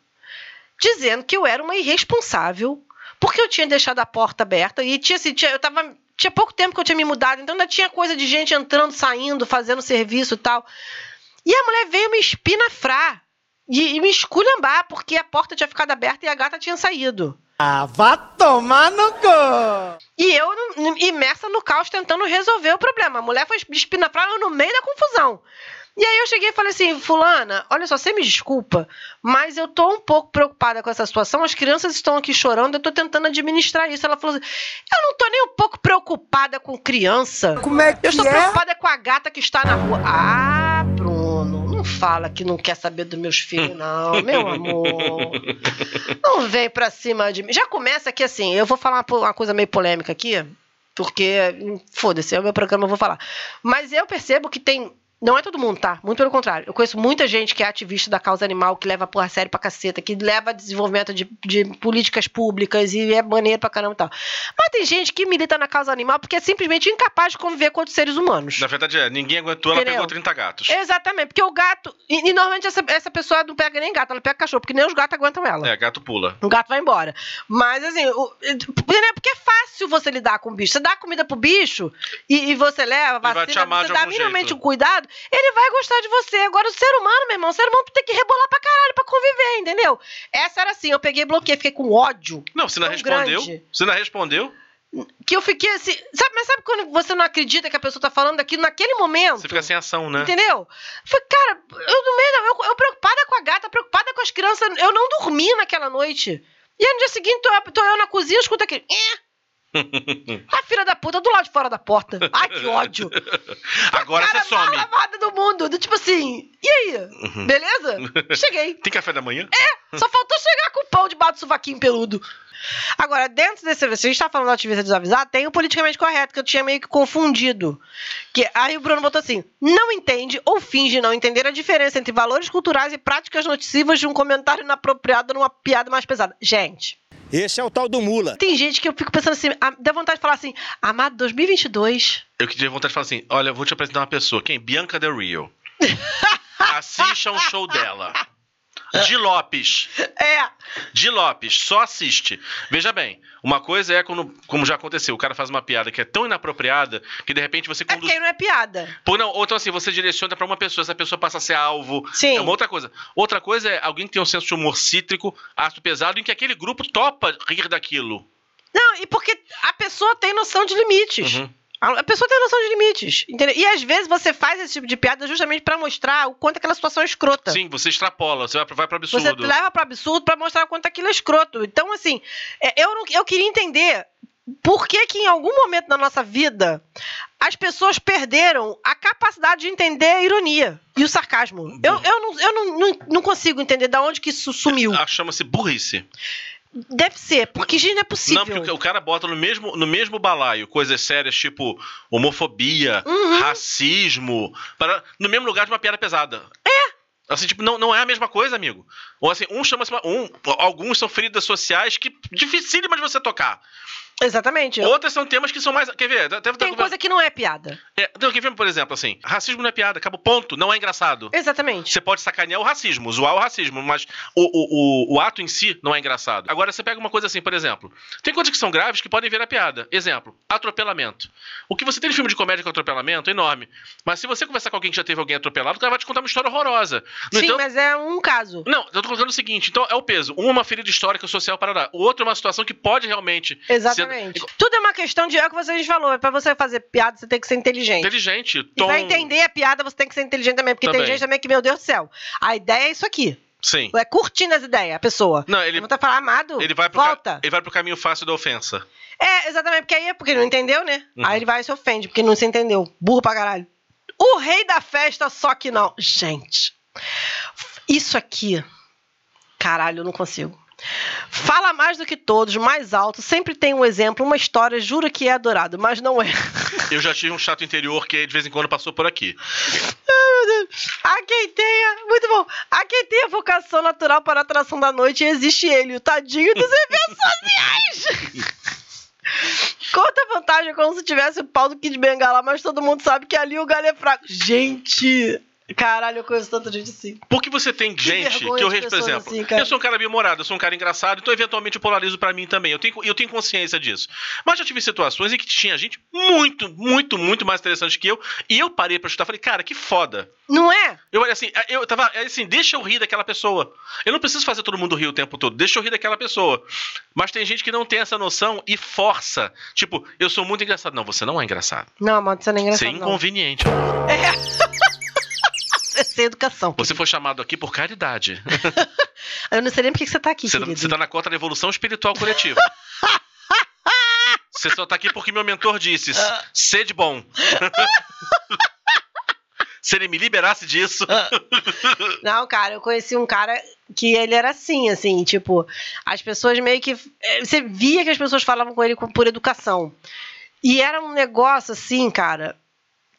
dizendo que eu era uma irresponsável, porque eu tinha deixado a porta aberta e tinha, assim, tinha, eu tava, tinha pouco tempo que eu tinha me mudado, então ainda tinha coisa de gente entrando, saindo, fazendo serviço e tal. E a mulher veio me espinafrar e, e me esculhambar, porque a porta tinha ficado aberta e a gata tinha saído. Ah, vá tomar no cu! E eu imersa no caos tentando resolver o problema. A mulher foi espinafrar eu no meio da confusão. E aí eu cheguei e falei assim, fulana, olha só, você me desculpa, mas eu tô um pouco preocupada com essa situação, as crianças estão aqui chorando, eu tô tentando administrar isso. Ela falou assim, eu não tô nem um pouco preocupada com criança. Como é que Eu estou é? preocupada com a gata que está na rua. Ah, Bruno, não fala que não quer saber dos meus filhos, não, meu amor. Não vem pra cima de mim. Já começa aqui assim, eu vou falar uma, coisa meio polêmica aqui, porque, hum, foda-se, é o meu programa, eu vou falar. Mas eu percebo que tem. Não é todo mundo, tá? Muito pelo contrário. Eu conheço muita gente que é ativista da causa animal, que leva porra sério pra caceta, que leva desenvolvimento de, de políticas públicas e é maneiro pra caramba e tal. Mas tem gente que milita na causa animal porque é simplesmente incapaz de conviver com outros seres humanos. Na verdade é, ninguém aguentou, ela Entendeu? pegou 30 gatos. Exatamente, porque o gato. E, e normalmente essa, essa pessoa não pega nem gato, ela pega cachorro, porque nem os gatos aguentam ela. É, gato pula. O gato vai embora. Mas, assim, o, porque é fácil você lidar com o bicho. Você dá comida pro bicho e, e você leva, vacina, você dá minimamente jeito. um cuidado, ele vai gostar de você. Agora, o ser humano, meu irmão, o ser humano tem que rebolar pra caralho pra conviver, entendeu? Essa era assim, eu peguei e bloqueei, fiquei com ódio. Não, você não respondeu. grande. Você não respondeu. Que eu fiquei assim. Sabe, mas sabe quando você não acredita que a pessoa tá falando daquilo naquele momento? Você fica sem ação, né? Entendeu? Foi, cara, eu no meio. Eu, eu preocupada com a gata, preocupada com as crianças. Eu não dormi naquela noite. E aí no dia seguinte, tô, eu- tô eu na cozinha, escuta aquele. "É". A filha da puta do lado de fora da porta. Ai, que ódio. Agora Cara, você some. mais lavada do mundo. Do tipo assim, e aí? Uhum. Beleza? Cheguei. Tem café da manhã? Só faltou chegar com o pão debaixo do sovaquinho peludo. Agora, dentro desse. Se a gente tá falando do ativista desavisado, tem o politicamente correto, que eu tinha meio que confundido. Que aí o Bruno botou assim: não entende ou finge não entender a diferença entre valores culturais e práticas nocivas de um comentário inapropriado numa piada mais pesada. Gente, Esse é o tal do mula. tem gente que eu fico pensando assim, dá vontade de falar assim, amado 2022. Eu que tive vontade de falar assim: olha, eu vou te apresentar uma pessoa. Quem? Bianca Del Rio. Assista um show dela. Di Lopes. É, Di Lopes, só assiste. Veja bem, uma coisa é quando, como já aconteceu, o cara faz uma piada que é tão inapropriada que de repente você é conduz. porque não é piada. Pô, não, ou então assim, você direciona pra uma pessoa, essa pessoa passa a ser alvo. Sim. É uma outra coisa. Outra coisa é alguém que tem um senso de humor cítrico, ácido pesado, em que aquele grupo topa rir daquilo. Não, e porque a pessoa tem noção de limites. Uhum. A pessoa tem noção de limites, entendeu? E às vezes você faz esse tipo de piada justamente pra mostrar o quanto aquela situação é escrota. Sim, você extrapola, você vai, pro- vai pro Você absurdo. leva pro absurdo pra mostrar o quanto aquilo é escroto. Então, assim, é, eu, não- eu queria entender por que que em algum momento da nossa vida as pessoas perderam a capacidade de entender a ironia e o sarcasmo. Eu, eu, não, eu não, não, não consigo entender de onde que isso sumiu. Ah, Chama-se burrice. Deve ser, porque gente não é possível. Não, porque o cara bota no mesmo, no mesmo balaio coisas sérias tipo homofobia, Uhum. racismo, para, no mesmo lugar de uma piada pesada. É! Assim, tipo, não, não é a mesma coisa, amigo. Ou assim, um chama-se. Um, alguns são feridas sociais que dificílimas de você tocar. Exatamente. Outras são temas que são mais. Quer ver? Deve Tem coisa que não é piada. É, então, quer ver, por exemplo, assim, racismo não é piada, acaba ponto, não é engraçado. Exatamente. Você pode sacanear o racismo, zoar o racismo, mas o, o, o, o ato em si não é engraçado. Agora, você pega uma coisa assim, por exemplo, tem coisas que são graves que podem virar piada. Exemplo, atropelamento. O que você tem de filme de comédia com atropelamento é enorme. Mas se você conversar com alguém que já teve alguém atropelado, o cara vai te contar uma história horrorosa. No Sim, entanto- mas é um caso. Não, eu tô colocando o seguinte, então é o peso. Um é uma ferida histórica social para dar. O outro é uma situação que pode realmente Exatamente. ser Tudo é uma questão de. É o que você falou. Pra você fazer piada, você tem que ser inteligente. inteligente. E Tom... pra entender a piada, você tem que ser inteligente também. Porque tem Também. gente também que, meu Deus do céu, a ideia é isso aqui. Sim. É curtindo as ideias, a pessoa. Não, ele, Ele tá falando, amado, ele, vai pro ca- volta. ele vai pro caminho fácil da ofensa. É, exatamente, porque aí é porque não entendeu, né? Uhum. Aí ele vai e se ofende, porque não se entendeu. Burro pra caralho. O rei da festa, só que não. Gente, isso aqui. Caralho, eu não consigo. Fala mais do que todos, mais alto, sempre tem um exemplo, uma história, juro que é adorado, mas não é. Eu já tive um chato interior que de vez em quando passou por aqui. Ai, meu Deus. Há quem tenha, muito bom, há quem tenha vocação natural para a atração da noite existe ele, o tadinho dos eventos sociais. Conta a vantagem como se tivesse o pau do Kid Bengala, mas todo mundo sabe que ali o galho é fraco. Gente, caralho, eu conheço tanta gente assim. Porque você tem gente vergonha que eu respeito, por exemplo, assim, eu sou um cara bem-humorado, eu sou um cara engraçado, então eventualmente eu polarizo pra mim também. Eu tenho, eu tenho consciência disso. Mas já tive situações em que tinha gente muito, muito, muito mais interessante que eu, e eu parei pra chutar, falei, cara, que foda. Não é? Eu olhei assim, eu tava assim, deixa eu rir daquela pessoa. Eu não preciso fazer todo mundo rir o tempo todo, deixa eu rir daquela pessoa. Mas tem gente que não tem essa noção e força. Tipo, eu sou muito engraçado. Não, você não é engraçado. Não, mano, isso não é Você é engraçado, não. inconveniente. É sem educação. Você foi chamado aqui por caridade. Eu não sei nem por que você tá aqui, Você, querido. você tá na cota da evolução espiritual coletiva. Você só tá aqui porque meu mentor disse: sede bom. Se ele me liberasse disso. Não, cara, eu conheci um cara que ele era assim, assim, tipo, as pessoas meio que. eh, Você via que as pessoas falavam com ele por educação. E era um negócio assim, cara,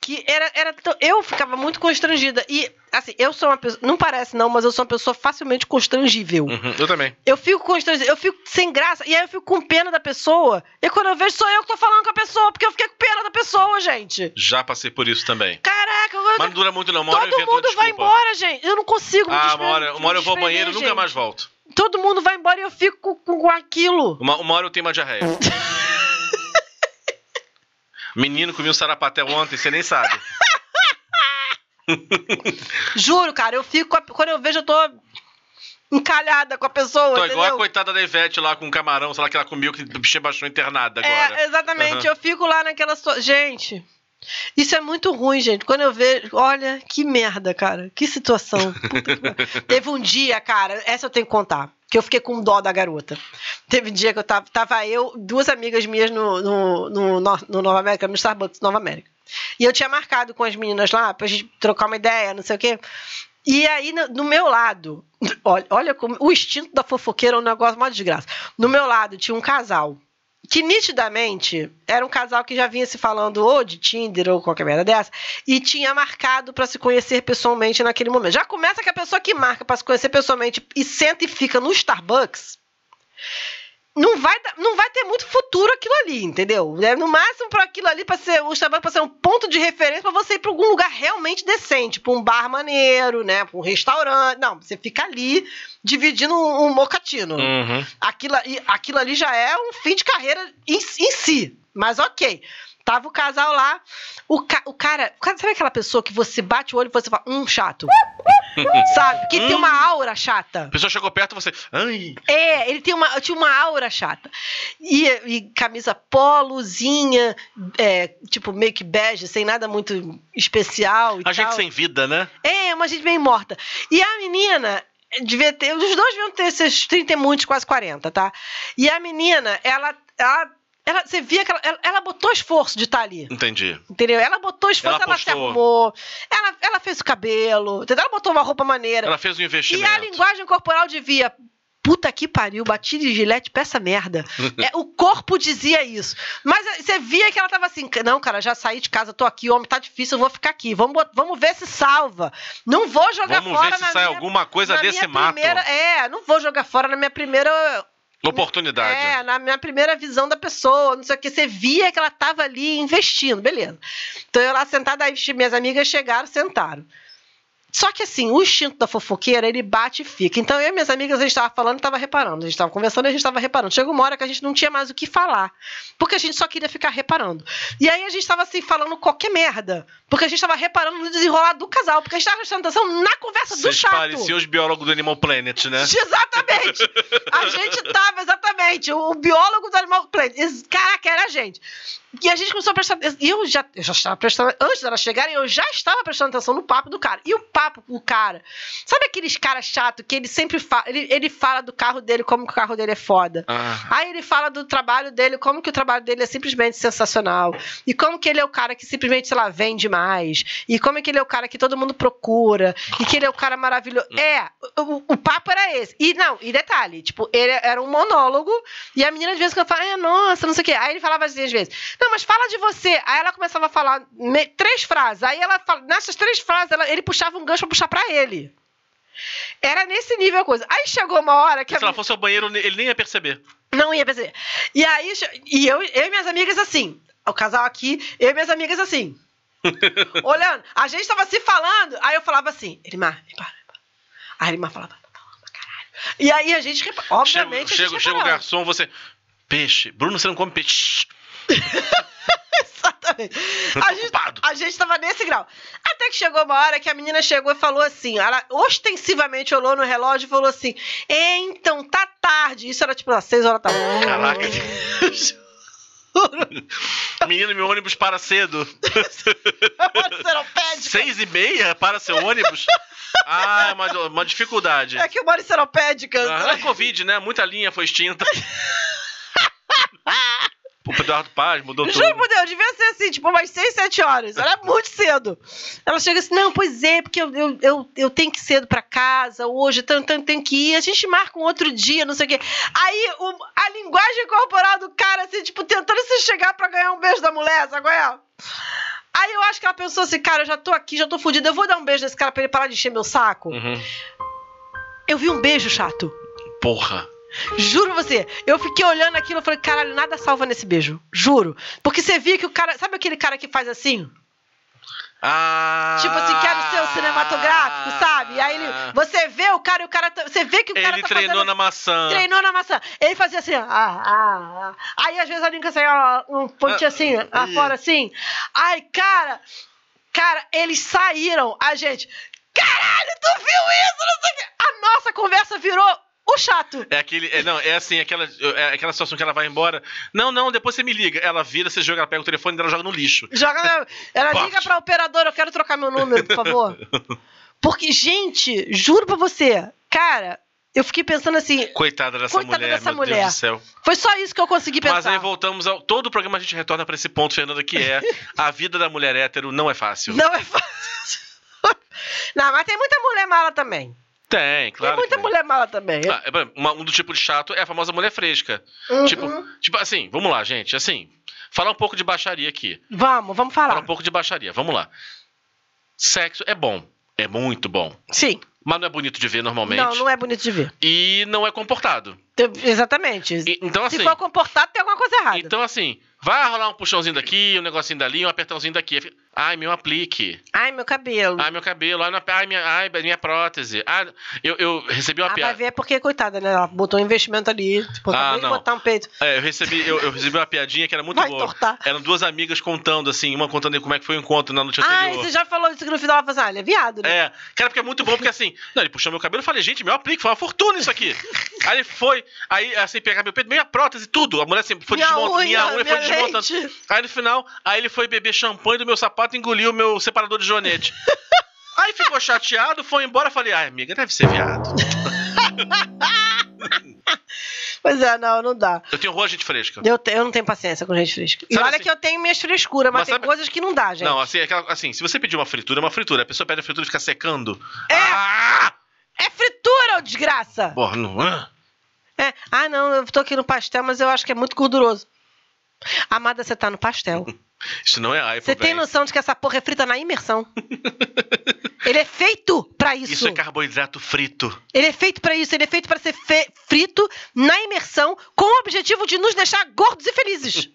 que era. era tão- eu ficava muito constrangida. E, assim, eu sou uma pessoa. Não parece, não, mas eu sou uma pessoa facilmente constrangível. Uhum, eu também. Eu fico constrangida, eu fico sem graça, e aí eu fico com pena da pessoa. E quando eu vejo, sou eu que tô falando com a pessoa, porque eu fiquei com pena da pessoa, gente. Já passei por isso também. Caraca, eu... Mas não dura muito, não. Uma todo mundo vai embora, gente. Eu não consigo me Ah, despre- uma hora, uma hora eu vou ao banheiro e desprender, nunca mais gente. volto. Todo mundo vai embora e eu fico com, com- com aquilo. Uma, uma hora eu tenho uma diarreia. Menino comi um sarapaté ontem, você nem sabe. Juro, cara, eu fico. Quando eu vejo, eu tô encalhada com a pessoa. Tô igual a coitada da Ivete lá com o camarão, sei lá, que ela comeu, que o bichinho baixou internada agora. É, exatamente. Aham. Eu fico lá naquela situação. Gente. Isso é muito ruim, gente. Quando eu vejo. Olha, que merda, cara. Que situação. Que. Teve um dia, cara, essa eu tenho que contar. Que eu fiquei com dó da garota. Teve um dia que eu tava, tava eu, duas amigas minhas no, no, no, no- no Nova América, no Starbucks Nova América. E eu tinha marcado com as meninas lá pra gente trocar uma ideia, não sei o quê. E aí, no, no meu lado, olha, olha como o instinto da fofoqueira é um negócio uma desgraça. No meu lado tinha um casal que nitidamente era um casal que já vinha se falando ou de Tinder ou qualquer merda dessa e tinha marcado pra se conhecer pessoalmente naquele momento. Já começa que a pessoa que marca pra se conhecer pessoalmente e senta e fica no Starbucks não vai, não vai ter muito futuro aquilo ali, entendeu? É, No máximo para aquilo ali para ser o Starbucks para ser um ponto de referência para você ir para algum lugar realmente decente, para um bar maneiro, né, para um restaurante. Não, você fica ali dividindo um, um mocatino Uhum. aquilo, ali- aquilo ali já é um fim de carreira em, em si. Mas ok. Tava o casal lá. O, ca- o cara. o cara- Sabe aquela pessoa que você bate o olho e você fala, hum, chato? Sabe? Que tem uma aura chata. A pessoa chegou perto e você. Ai! É, ele tem uma, tinha uma aura chata. E, e camisa polozinha, é, tipo meio que bege, sem nada muito especial e A gente tal. sem vida, né? É, uma gente bem morta. E a menina devia ter. Os dois deviam ter esses 30 e muitos, quase 40, tá? E a menina, ela. ela ela, você via que ela, ela, ela botou esforço de estar ali, Entendi. entendeu? Ela botou esforço, Ela ela, se arrumou, ela, ela fez o cabelo, entendeu? Ela botou uma roupa maneira. Ela fez um E investimento. a linguagem corporal devia puta que pariu, bati de gilete essa merda. É, o corpo dizia isso. Mas eh, você via que ela tava assim, não, cara, já saí de casa, tô aqui, o homem tá difícil, eu vou ficar aqui. Vamos, vamos ver se salva. Não vou jogar Vamos fora ver se na sai minha- alguma coisa desse mato. primeira- é, não vou jogar fora na minha primeira Oportunidade. é, na minha primeira visão da pessoa, não sei o que, você via que ela estava ali investindo, beleza. Então eu lá sentada, aí minhas amigas chegaram, sentaram. Só que assim, o instinto da fofoqueira, ele bate e fica. Então eu e minhas amigas, a gente estava falando e estava reparando. A gente estava conversando e a gente estava reparando. Chegou uma hora que a gente não tinha mais o que falar. Porque a gente só queria ficar reparando. E aí a gente estava assim, falando qualquer merda. Porque a gente estava reparando no desenrolar do casal. Porque a gente estava prestando atenção na conversa do Vocês chato. pareciam os biólogos do Animal Planet, né? Exatamente! A gente tava, exatamente. O biólogo do Animal Planet. Caraca, era a gente. E a gente começou a prestar atenção. Eu já, eu já estava prestando. Antes delas chegarem, eu já estava prestando atenção no papo do cara. E o papo com o cara. Sabe aqueles caras chato que ele sempre fala. Ele, ele fala do carro dele como que o carro dele é foda. Ah, Aí ele fala do trabalho dele, como que o trabalho dele é simplesmente sensacional. E como que ele é o cara que simplesmente, sei lá, vende mais. E como é que ele é o cara que todo mundo procura. E que ele é o cara maravilhoso. É, o, o papo era esse. E não, e detalhe, tipo, ele era um monólogo. E a menina de vez em quando fala, é, nossa, não sei o quê. Aí ele falava assim às vezes, não, mas fala de você. Aí ela começava a falar me- três frases. Aí ela nessas três frases, ela- ele puxava um gancho pra puxar pra ele. Era nesse nível a coisa. Aí chegou uma hora que se ela fosse ao banheiro, ele nem ia perceber. não ia perceber. E aí, e eu, eu e minhas amigas assim, o casal aqui, eu e minhas amigas assim, olhando. A gente tava se falando, aí eu falava assim, Elimar, Elimar, Elimar. Aí Elimar falava, tá falando pra caralho. E aí a gente, obviamente, chega, a chega, gente chega o reparava. garçom, você. Peixe. Bruno, você não come peixe. Exatamente. A gente, a gente tava nesse grau. Até que chegou uma hora que a menina chegou e falou assim: ela ostensivamente olhou no relógio e falou assim: "É, então, tá tarde. Isso era tipo às seis horas da tarde. Caraca. Menino, meu ônibus para cedo. Seis e meia para seu ônibus? Ah, é uma, uma dificuldade. É que eu moro em seropédica. Ah, é Covid, né? Muita linha foi extinta. o Eduardo Paz mudou tudo. Juro por Deus, devia ser assim, tipo, umas 6, 7 horas. Era muito cedo. Ela chega assim, não, pois é, porque eu, eu, eu, eu tenho que ir cedo pra casa hoje, tanto, tanto tem que ir, a gente marca um outro dia, não sei o quê. Aí o- a linguagem corporal do cara, assim, tipo, tentando se chegar pra ganhar um beijo da mulher, sabe qual é? Aí eu acho que ela pensou assim, cara, eu já tô aqui, já tô fodida, eu vou dar um beijo nesse cara pra ele parar de encher meu saco. Uhum. Eu vi um beijo chato. Porra. Juro você, eu fiquei olhando aquilo e falei, caralho, nada salva nesse beijo. Juro. Porque você via que o cara. Sabe aquele cara que faz assim? Ah. Tipo assim, quero ser o cinematográfico, sabe? E aí ele. Você vê o cara e o cara. tá- Você vê que o cara Ele tá treinou fazendo. na maçã. Treinou na maçã. Ele fazia assim, ah, ah, ah. Aí às vezes a saia ó, um pontinho assim, lá fora assim. Ai, cara. Cara, eles saíram. A gente. Caralho, tu viu isso? Não sei o quê. A nossa conversa virou o chato. É aquele. É, não, é assim, aquela, é aquela situação que ela vai embora. Não, não, depois você me liga. Ela vira, você joga, ela pega o telefone e ela joga no lixo. Joga. Ela Pof. liga pra operadora, eu quero trocar meu número, por favor. Porque, gente, juro pra você, cara, eu fiquei pensando assim, Coitada dessa Coitada mulher, dessa meu mulher. Deus do céu. foi só isso que eu consegui pensar. Mas aí voltamos ao. Todo o programa a gente retorna pra esse ponto, Fernanda, que é a vida da mulher hétero não é fácil. Não é fácil. Não, mas tem muita mulher mala também. Tem, claro. tem muita mulher mala também. Ah, é, uma- um do tipo de chato é a famosa mulher fresca. Uhum. Tipo, tipo assim, vamos lá, gente. Assim, falar um pouco de baixaria aqui. Vamos, vamos Falar falar. um pouco de baixaria. Vamos lá. Sexo é bom. É muito bom. Sim. Mas não é bonito de ver normalmente. Não, não é bonito de ver. E não é comportado. Tem- Exatamente. E- então, Se assim. for comportado, tem alguma coisa errada. Então, assim, vai rolar um puxãozinho daqui, um negocinho dali, um apertãozinho daqui. Ai, meu aplique. Ai, meu cabelo. Ai, meu cabelo. Ai, minha, ai, minha, ai, minha prótese. Ah, eu, eu recebi uma Ah, vai piada. ver porque, coitada, né? Ela botou um investimento ali. Tipo, Ah, não. botar um peito. É, eu recebi, eu, eu recebi uma piadinha que era muito Vai boa. tortar. Eram duas amigas contando, assim, uma contando como é que foi o encontro na noite Ai, anterior. você já falou isso que no final ela falou assim, ah, ele é viado, né? É, cara, porque é muito bom, porque assim, não, ele puxou meu cabelo, eu falei, gente, meu aplique, foi uma fortuna isso aqui. aí ele foi, aí assim, pegar meu peito, minha prótese, tudo. A mulher assim, foi Minha desmontando, unha, minha unha foi minha desmontando. Aí no final, aí ele foi beber champanhe do meu sapato e engoliu o meu separador de joanete. aí ficou chateado, foi embora, falei, ai, amiga, deve ser viado. Pois é, não, não dá. Eu tenho rua gente fresca. Eu, te- eu não tenho paciência com gente fresca. E Sabe olha assim- que eu tenho minhas frescuras, mas, Mas tem sabe- coisas que não dá, gente. Não, assim, aquela, assim, se você pedir uma fritura, é uma fritura. A pessoa pede a fritura e fica secando. É. Ah! É fritura, ô desgraça! Porra, não. ah. É, ah, não, eu tô aqui no pastel, mas eu acho que é muito gorduroso. Amada, você tá no pastel. Isso não é iPhone. Você tem noção de que essa porra é frita na imersão? Ele é feito pra isso. Isso é carboidrato frito. Ele é feito pra isso, ele é feito pra ser fe- frito na imersão com o objetivo de nos deixar gordos e felizes.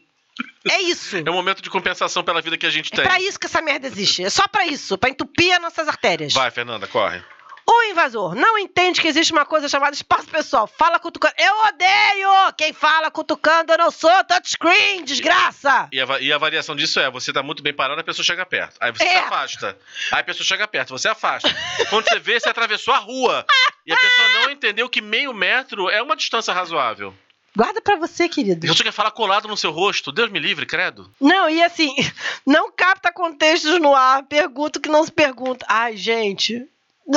É isso. É um momento de compensação pela vida que a gente É tem. pra isso que essa merda existe. É só pra isso, pra entupir as nossas artérias. Vai, Fernanda, corre. O invasor não entende que existe uma coisa chamada espaço pessoal. Fala cutucando. Eu odeio quem fala cutucando. Eu não sou touchscreen, desgraça. E a, e a variação disso é, você tá muito bem parado, a pessoa chega perto. Aí você É. se afasta. Aí a pessoa chega perto, você afasta. Quando você vê, você atravessou a rua. E a pessoa não entendeu que meio metro é uma distância razoável. Guarda pra você, querido. Você quer falar colado no seu rosto. Deus me livre, credo. Não, e assim, não capta contextos no ar. Pergunta o que não se pergunta. Ai, gente.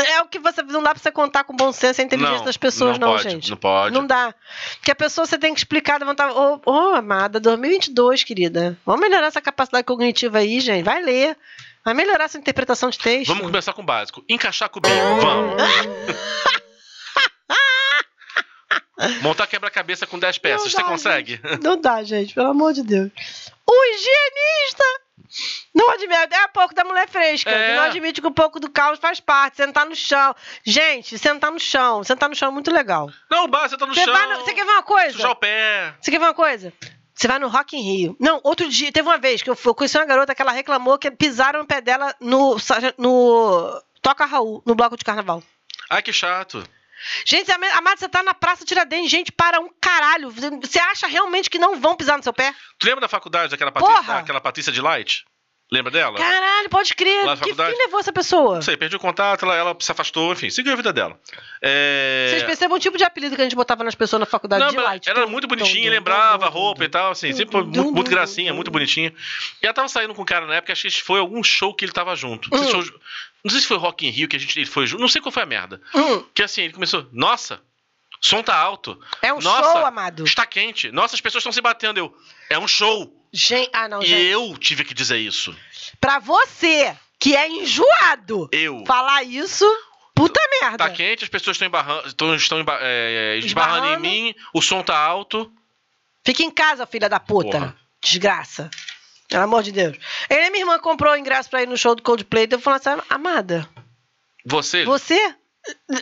É o que você. Não dá pra você contar com bom senso a inteligência Não, das pessoas, não, pode, gente. Não pode. Não dá. Porque a pessoa você tem que explicar, levantar. Ô, ô, amada, 2022, querida. Vamos melhorar essa capacidade cognitiva aí, gente. Vai ler. Vai melhorar essa interpretação de texto. Vamos começar com o básico. Encaixar cubinho. Vamos. Montar quebra-cabeça com 10 peças. Não Você dá, consegue? Não dá, gente, pelo amor de Deus. O higienista não admite. É a pouco da mulher fresca. É. Não admite que um pouco do caos faz parte. Sentar no chão. Gente, sentar no chão. Sentar no chão é muito legal. Não, basta, você tá no Você, chão. no- você quer ver uma coisa? Sujar o pé. Você quer ver uma coisa? Você vai no Rock in Rio. Não, outro dia, teve uma vez que eu, fui- eu conheci uma garota que ela reclamou que pisaram no pé dela no, no Toca Raul, no bloco de carnaval. Ai, que chato. Gente, amado, você tá na Praça Tiradentes, gente, para um caralho. Você acha realmente que não vão pisar no seu pé? Tu lembra da faculdade daquela Patrícia, daquela Patrícia de Light? Lembra dela? Caralho, pode crer. Lá Que fim levou essa pessoa? Não sei, perdi o contato, ela, ela se afastou, enfim, seguiu a vida dela. É... Vocês percebem o tipo de apelido que a gente botava nas pessoas na faculdade Não, de light? ela era muito bonitinha, tum, lembrava a tum, roupa tum, e tal, assim, sempre Dum, muito, dum, muito dum, gracinha, dum. muito bonitinha. E ela tava saindo com um cara na época, acho que foi algum show que ele tava junto. Hum. foi, não sei se foi Rock in Rio que a gente ele foi junto, não sei qual foi a merda. Hum, Que assim, ele começou, nossa, som tá alto. é um Nossa, show, amado. Está quente. Nossa, as pessoas estão se batendo. Eu, é um show. Gente, ah, não, E gente. eu tive que dizer isso. Pra você, que é enjoado, Eu. falar isso, puta merda. Tá quente, as pessoas estão embarrando, estão, estão emba- é, esbarrando em Esbarrando. mim, o som tá alto. Fica em casa, filha da puta. Porra. Desgraça. Pelo amor de Deus. Ele e minha irmã comprou o ingresso pra ir no show do Coldplay. Eu falei assim, amada, Você, você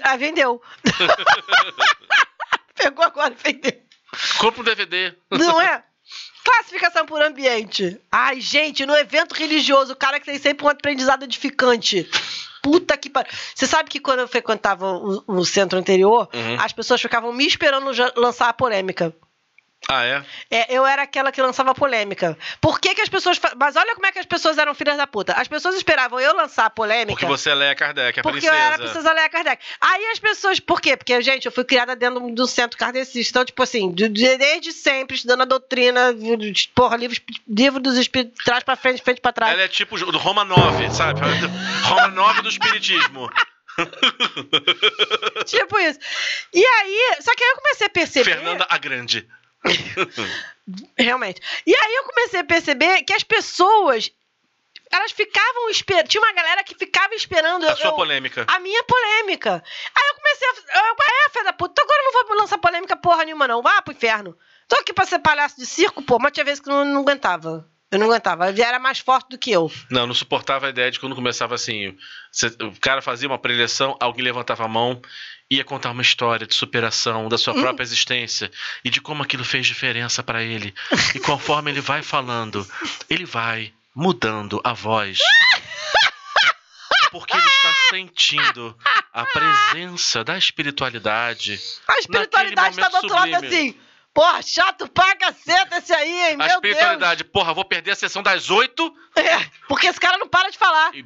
ah, vendeu. Pegou agora e vendeu. compra um DVD. Não é? Classificação por ambiente. Ai, gente, no evento religioso, o cara que tem sempre um aprendizado edificante. Puta que pariu. Você sabe que quando eu frequentava o, o centro anterior, Uhum. as pessoas ficavam me esperando lançar a polêmica. Ah, é? É, eu era aquela que lançava polêmica. Por que, que as pessoas. Mas olha como é que as pessoas eram filhas da puta. As pessoas esperavam eu lançar a polêmica. Porque você é Leia Kardec, a Porque princesa. eu era a princesa Leia Kardec. Aí as pessoas. Por quê? Porque, gente, eu fui criada dentro do centro kardecista. Então, tipo assim, de- de- desde sempre, estudando a doutrina, porra, livro, livro dos espíritos, trás pra frente, frente pra trás. Ela é tipo do Roma 9, sabe? Roma 9 do espiritismo. Tipo isso. E aí. Só que aí eu comecei a perceber. Fernanda a Grande. Realmente. E aí eu comecei a perceber que as pessoas. Elas ficavam esperando. Tinha uma galera que ficava esperando. A eu- sua polêmica. a minha polêmica. Aí eu comecei a. Eu, é, filha da puta, então agora eu não vou lançar polêmica porra nenhuma, não. Vá pro inferno. Tô aqui pra ser palhaço de circo, pô, mas tinha vezes que eu não, não aguentava. Eu não aguentava. Ele era mais forte do que eu. Não, não suportava a ideia de quando começava assim. o cara fazia uma preleção, alguém levantava a mão, ia contar uma história de superação da sua própria existência e de como aquilo fez diferença pra ele. E conforme ele vai falando, ele vai mudando a voz. Porque ele está sentindo a presença da espiritualidade. A espiritualidade tá do outro lado assim. Porra, chato pra caceta esse aí, hein? A Meu Deus. espiritualidade, porra, vou perder a sessão das oito É, porque esse cara não para de falar. E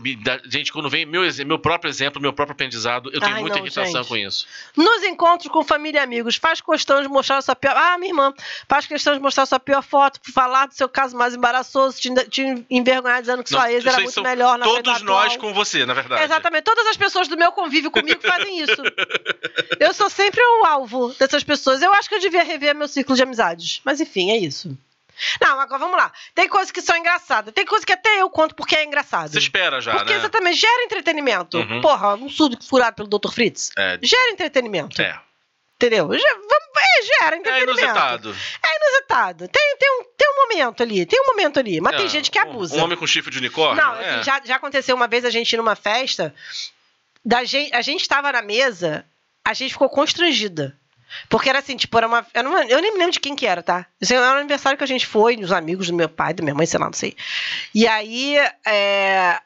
Gente, quando vem meu, meu próprio exemplo, meu próprio aprendizado, eu tenho Ai, muita não, irritação gente. com isso. Nos encontros com família e amigos, faz questão de mostrar sua pior. Ah, minha irmã, faz questão de mostrar sua pior foto, falar do seu caso mais embaraçoso, te, te envergonhar dizendo que sua Não, ex era muito melhor na Todos nós com você, na verdade. Exatamente. Todas as pessoas do meu convívio comigo fazem isso. Eu sou sempre o alvo dessas pessoas. Eu acho que eu devia rever meu ciclo de amizades. Mas enfim, é isso. Não, agora vamos lá. Tem coisas que são engraçadas. Tem coisas que até eu conto porque é engraçado. Você espera já, porque né? exatamente gera entretenimento. Uhum. Porra, um surdo furado pelo Dr. Fritz. É, Gera entretenimento. é. Entendeu? É, gera É entretenimento. inusitado. É inusitado. Tem, tem, um, tem um momento ali, tem um momento ali. Mas tem É, gente que abusa. Um homem com chifre de unicórnio? Não, é. assim, já, já aconteceu uma vez a gente ir numa festa, da gente, a gente estava na mesa, a gente ficou constrangida. Porque era assim, tipo, era uma, era uma- Eu nem me lembro de quem que era, tá? Era um aniversário que a gente foi, dos amigos do meu pai, da minha mãe, sei lá, não sei. E aí. é,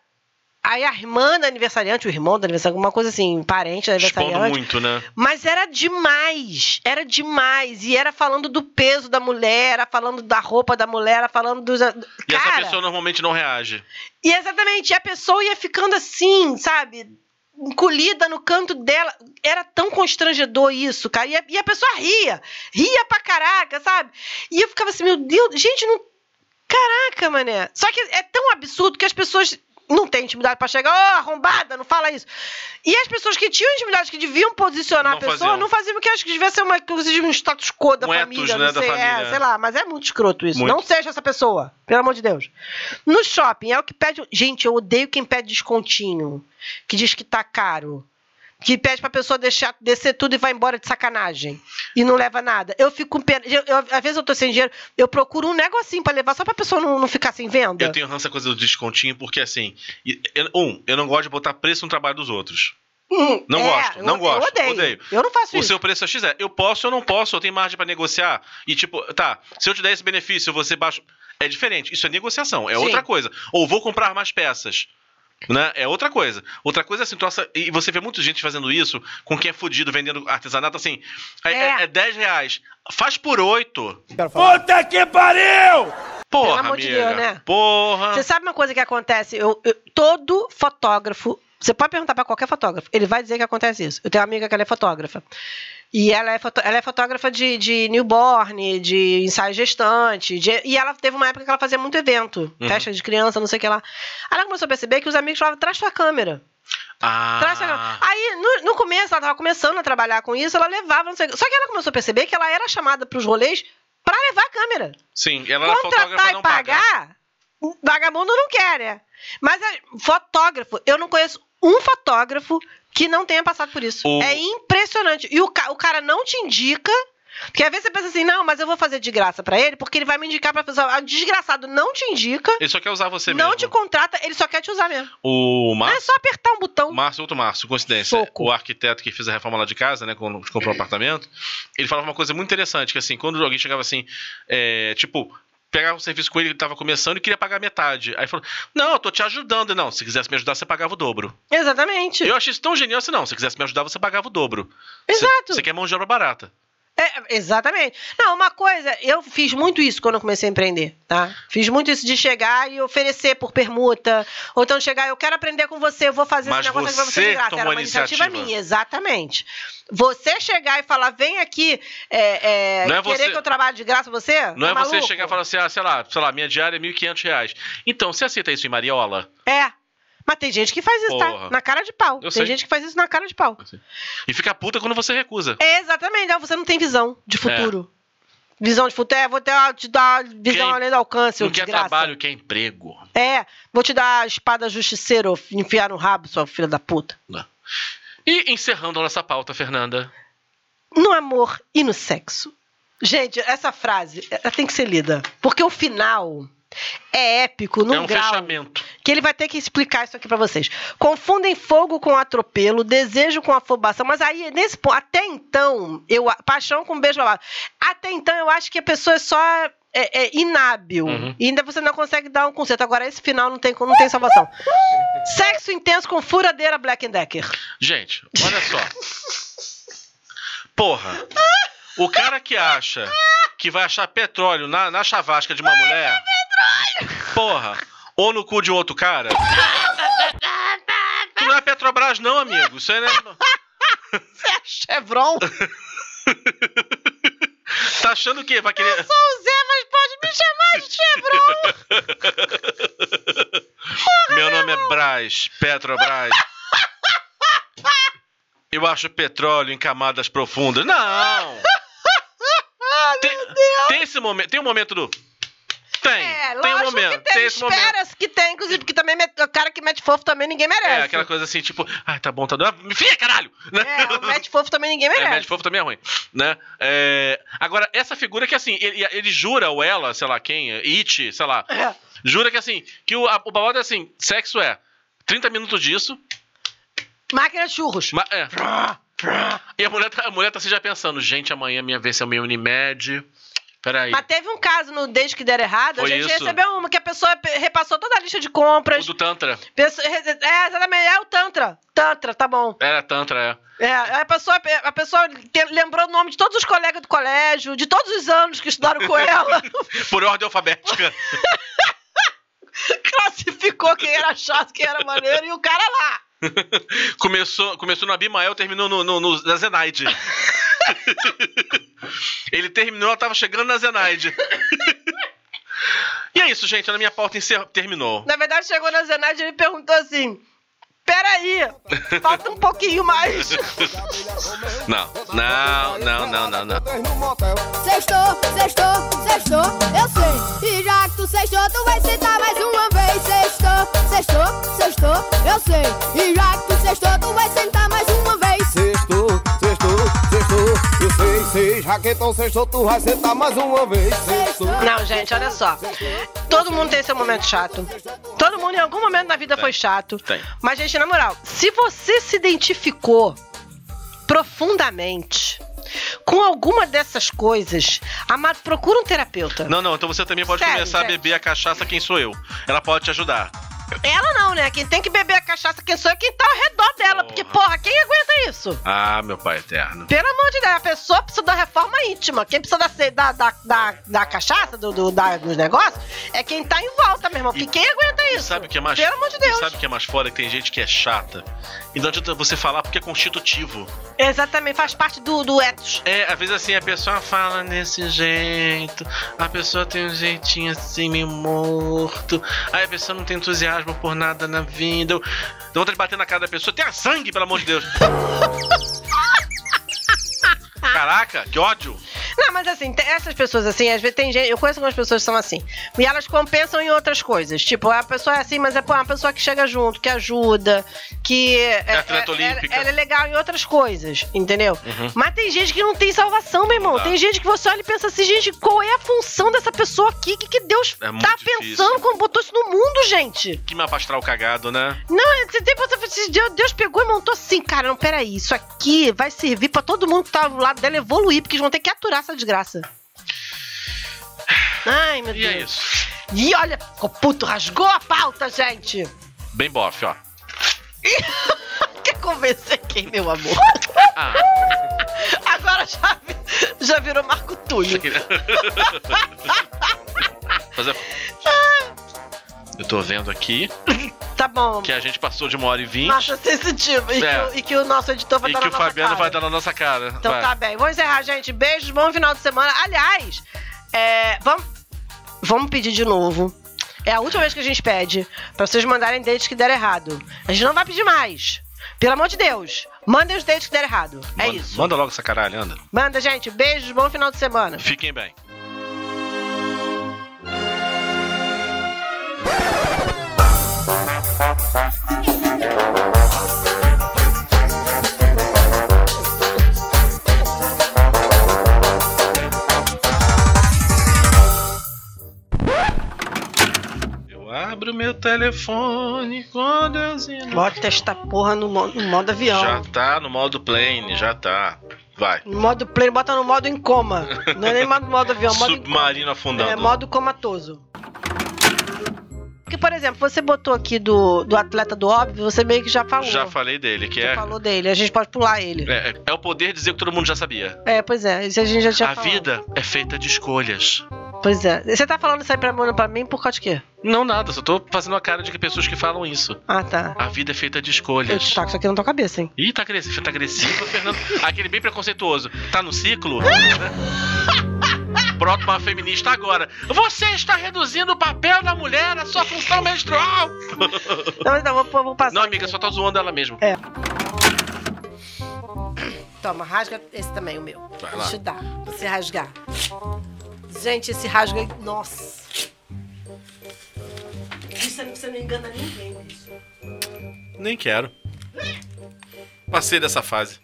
Aí a irmã da aniversariante, o irmão da aniversariante, alguma coisa assim, parente da Expondo aniversariante. muito, né? Mas era demais, era demais. E era falando do peso da mulher, era falando da roupa da mulher, era falando dos. E essa pessoa normalmente não reage. e exatamente, e a pessoa ia ficando assim, sabe? Encolhida no canto dela. Era tão constrangedor isso, cara. E a, e a pessoa ria. Ria pra caraca, sabe? E eu ficava assim, meu Deus, gente, não. Caraca, mané. Só que é tão absurdo que as pessoas não têm intimidade pra chegar, ô, arrombada, não fala isso. E as pessoas que tinham intimidade, que deviam posicionar Não a pessoa, faziam. não faziam, porque acho que devia ser uma um status quo da Um família, né, não da sei, família. é, sei lá, mas é muito escroto isso. Muito. Não seja essa pessoa, pelo amor de Deus. No shopping, é o que pede. Gente, eu odeio quem pede descontinho, que diz que tá caro. Que pede pra pessoa deixar, descer tudo e vai embora de sacanagem. E não leva nada. Eu fico com pena. eu- eu- às vezes eu tô sem dinheiro, eu procuro um negocinho pra levar, só pra pessoa não, não ficar sem venda. Eu tenho rança essa coisa do descontinho, porque assim. eu- Um, eu não gosto de botar preço no trabalho dos outros. Hum, Não é, gosto, eu- não gosto, Eu odeio. odeio. Eu não faço O isso. seu preço é X é. Eu posso ou não posso, eu tenho margem pra negociar. E tipo, tá, se eu te der esse benefício, você baixa. É diferente. Isso é negociação, é Sim. outra coisa. Ou vou comprar mais peças. Né? É outra coisa. Outra coisa é assim, nossa, e você vê muita gente fazendo isso com quem é fudido, vendendo artesanato assim. É, É. é, é 10 reais. Faz por 8. Puta que pariu! Porra, Pelo amor de amiga. Deus, né? Porra. Você sabe uma coisa que acontece? Eu, eu- todo fotógrafo, você pode perguntar pra qualquer fotógrafo, ele vai dizer que acontece isso. Eu tenho uma amiga que ela é fotógrafa. E ela é, foto- ela é fotógrafa de, de newborn, de ensaio gestante. de- e ela teve uma época que ela fazia muito evento, Uhum. festa de criança, não sei o que lá. Aí ela começou a perceber que os amigos falavam, traz tua câmera. Ah. Aí, no, no começo, ela tava começando a trabalhar com isso, ela levava, não sei. Só que ela começou a perceber que ela era chamada pros rolês pra levar a câmera Sim, ela era contratar e paga. pagar, o vagabundo não quer, né? Mas é, fotógrafo, eu não conheço um fotógrafo que não tenha passado por isso. O- É impressionante. E o, ca- o cara não te indica. Porque às vezes você pensa assim, não, mas eu vou fazer de graça pra ele, porque ele vai me indicar pra pessoa. Ah, Desgraçado não te indica, Ele só quer usar você não mesmo. te contrata, ele só quer te usar mesmo. O É Márcio. só apertar um botão. Márcio, outro Márcio, coincidência. Soco. O arquiteto que fez a reforma lá de casa, né? Quando comprou o apartamento, ele falava uma coisa muito interessante: que assim, quando alguém chegava assim, é, tipo, pegava um serviço com ele, ele tava começando e queria pagar metade. Aí falou: Não, eu tô te ajudando. Não, se quisesse me ajudar, você pagava o dobro. Exatamente. Eu achei isso tão genial assim, não. Se quisesse me ajudar, você pagava o dobro. Você- Exato. Você quer mão de obra barata. É, exatamente. Não, uma coisa, eu fiz muito isso quando eu comecei a empreender, tá? Fiz muito isso de chegar e oferecer por permuta, ou então chegar, eu quero aprender com você, eu vou fazer Mas esse negócio aqui pra você de graça. Era uma iniciativa, iniciativa. minha, exatamente. Você chegar e falar, vem aqui, é, é, Não é querer você- que eu trabalhe de graça você? Não é Tá você chegar e falar assim, ah, sei lá, sei lá, minha diária é 1.500 reais. Então, você aceita isso em Mariola? É. Mas tem gente que faz isso, Porra. tá? Na cara de pau. Eu tem sei. gente que faz isso na cara de pau. E fica puta quando você recusa. É, exatamente. Não, você não tem visão de futuro. Visão de futuro, é, vou ter, te dar visão Quem além do alcance, Não ô quer desgraça. trabalho, quer emprego. É, vou te dar a espada justiceira, enfiar no rabo, sua filha da puta. E encerrando a nossa pauta, Fernanda. No amor e no sexo. Gente, essa frase ela tem que ser lida. Porque o final é épico num é um grau fechamento. que ele vai ter que explicar isso aqui pra vocês. Confundem fogo com atropelo, desejo com afobação. Mas aí, nesse ponto, até então, eu, paixão com beijo babado. Até então, eu acho que a pessoa é só é, é inábil. Uhum. E ainda você não consegue dar um conserto. Agora, esse final não tem, não tem salvação. Sexo intenso com furadeira Black Decker. Gente, olha só. Porra. O cara que acha que vai achar petróleo na, na chavasca de uma mulher. Porra. Ou no cu de outro cara. Que não é Petrobras, não, amigo. Isso é. Né? Chevron. Tá achando o quê? Vai querer. Sou o Zé, mas pode me chamar de Chevron. Meu nome é Braz, Petrobras. Eu acho petróleo em camadas profundas. Não! Tem, tem esse momento, tem um momento do. Tem. É, É, Tem um momento, que tem. tem esse momento. Espera-se que tem, inclusive, porque também o cara que mete fofo também ninguém merece. É, aquela coisa assim, tipo, ai, tá bom, tá doendo. Me fia, caralho! Né? É, o mete fofo também ninguém É, merece. médico fofo também é ruim, né? É, Agora, essa figura que, assim, ele, ele jura, ou ela, sei lá quem, It, sei lá, É. jura que, assim, que o, a- o babado é assim, sexo é 30 minutos disso, Máquina de churros. ma- é, e a mulher, tá, a mulher tá assim já pensando, gente, amanhã minha vez é o meu Unimed, peraí, Mas teve um caso no Desde que Der Errado, Foi a gente isso. recebeu uma que a pessoa pe- repassou toda a lista de compras. o do Tantra, Pessoa- É, exatamente, é o Tantra. Tantra, tá bom. era Tantra, é. É, a pessoa, a pessoa lembrou o nome de todos os colegas do colégio, de todos os anos que estudaram com ela, Por ordem alfabética. classificou quem era chato, quem era maneiro, e o cara lá. começou, começou no Abimael, terminou no, no, no- na Zenaide. Ele terminou, ela tava chegando na Zenaide. e é isso, gente. Na minha pauta terminou. Na verdade, chegou na Zenaide e perguntou assim: Peraí, falta um pouquinho mais. Não, não, não, não, não, não. Sextou, sextou, sextou, eu sei. E já que tu sextou, tu vai sentar mais uma vez. Sextou, sextou, sextou, eu sei. E já que tu sextou, tu vai sentar mais uma vez. Sextou, sextou, sextou. Eu sei, sei. Raquetão sextou, tu vai sentar mais uma vez. Sextou. Não, gente, olha só. Todo mundo tem seu momento chato. Todo mundo em algum momento da vida foi chato. Tem. Mas, gente, na moral, se você se identificou profundamente com alguma dessas coisas, amado, procura um terapeuta. Não, não, então você também pode Sério, começar a gente. beber a cachaça Quem Sou Eu. Ela pode te ajudar. Ela não, né? Quem tem que beber a cachaça quem sou é quem tá ao redor dela. Porque, porra, quem aguenta isso? Ah, meu pai eterno. Pelo amor de Deus, a pessoa precisa da reforma íntima. Quem precisa da, da, da, da, cachaça, do, do, da- dos negócios, é quem tá em volta, meu irmão. Porque quem aguenta E isso? sabe o que é mais Pelo amor de Deus. E sabe o que é mais foda? Que tem gente que é chata. E não adianta você falar porque é constitutivo. Exatamente, faz parte do, do ethos. É, às vezes assim, a pessoa fala desse jeito, a pessoa tem um jeitinho assim meio morto, aí a pessoa não tem entusiasmo por nada na vida. Dá vontade de bater na cara da pessoa, tenha sangue, pelo amor de Deus. Caraca, que ódio! Não, mas assim, tem- essas pessoas assim, às vezes tem gente. Eu conheço algumas pessoas que são assim. E elas compensam em outras coisas. Tipo, a pessoa é assim, mas é pô, uma pessoa que chega junto, que ajuda, que. É, atleta olímpica. Ela é legal em outras coisas, entendeu? Mas tem gente que não tem salvação, meu irmão. Uhum. Dá. Tem gente que você olha e pensa assim, gente, qual é a função dessa pessoa aqui? O que, que Deus É tá difícil. pensando quando botou isso no mundo, gente? Que mapa astral cagado, né? Não, você tem você assim, Deus, pegou e montou assim, cara, não, peraí, isso aqui vai servir pra todo mundo que tá do lado dela evoluir, porque eles vão ter que aturar essa desgraça. Ai, meu E Deus. é isso. E olha, o puto rasgou a pauta, gente. Bem bofe, ó. Quer convencer quem, meu amor? Ah, Agora já, já virou Marco Túlio. fazer... Eu tô vendo aqui Tá bom. que a gente passou de uma hora e vinte Massa sensitiva. E, É. que, o- e que o nosso editor vai e dar que na o nossa Fabiano cara. vai dar na nossa cara. Então Vai. tá bem. Vamos encerrar, gente. Beijos, bom final de semana. Aliás, é, vamos, vamos pedir de novo. É a última vez que a gente pede pra vocês mandarem dates que deram errado. A gente não vai pedir mais. Pelo amor de Deus. Mandem os dates que deram errado. É Manda- isso. Manda logo essa caralho, anda. Manda, gente. Beijos, bom final de semana. Fiquem bem. Abro meu telefone quando eu zino. Bota esta porra no, mo- no modo avião. Já tá no modo plane, já tá. Vai. No modo play, bota no modo em coma. Não é nem modo, modo avião, modo Submarino afundando. É modo comatoso. Porque, por exemplo, você botou aqui do, do atleta do óbvio, você meio que já falou. Já falei dele, que Você é, falou dele, a gente pode pular ele. é. É o poder de dizer que todo mundo já sabia. É, pois é, isso a gente já tinha A falado. vida é feita de escolhas. Pois é. Você tá falando isso aí pra, pra mim por causa de quê? Não nada, só tô fazendo a cara de que pessoas que falam isso. Ah, tá. A vida é feita de Eu escolhas. te taco isso aqui na tua cabeça, hein? Ih, tá agressivo, tá agressivo, Fernando. Aquele bem preconceituoso. Tá no ciclo? Pronto, uma feminista agora. Você está reduzindo o papel da mulher na sua função menstrual. Não, mas não, vou, vou passar. Não, amiga, só tá zoando ela mesmo. Toma, rasga esse também, o meu. Vai lá. Deixa eu dar. Você rasgar. Gente, esse rasga. Nossa. você, você não engana ninguém isso. Nem quero. Passei dessa fase.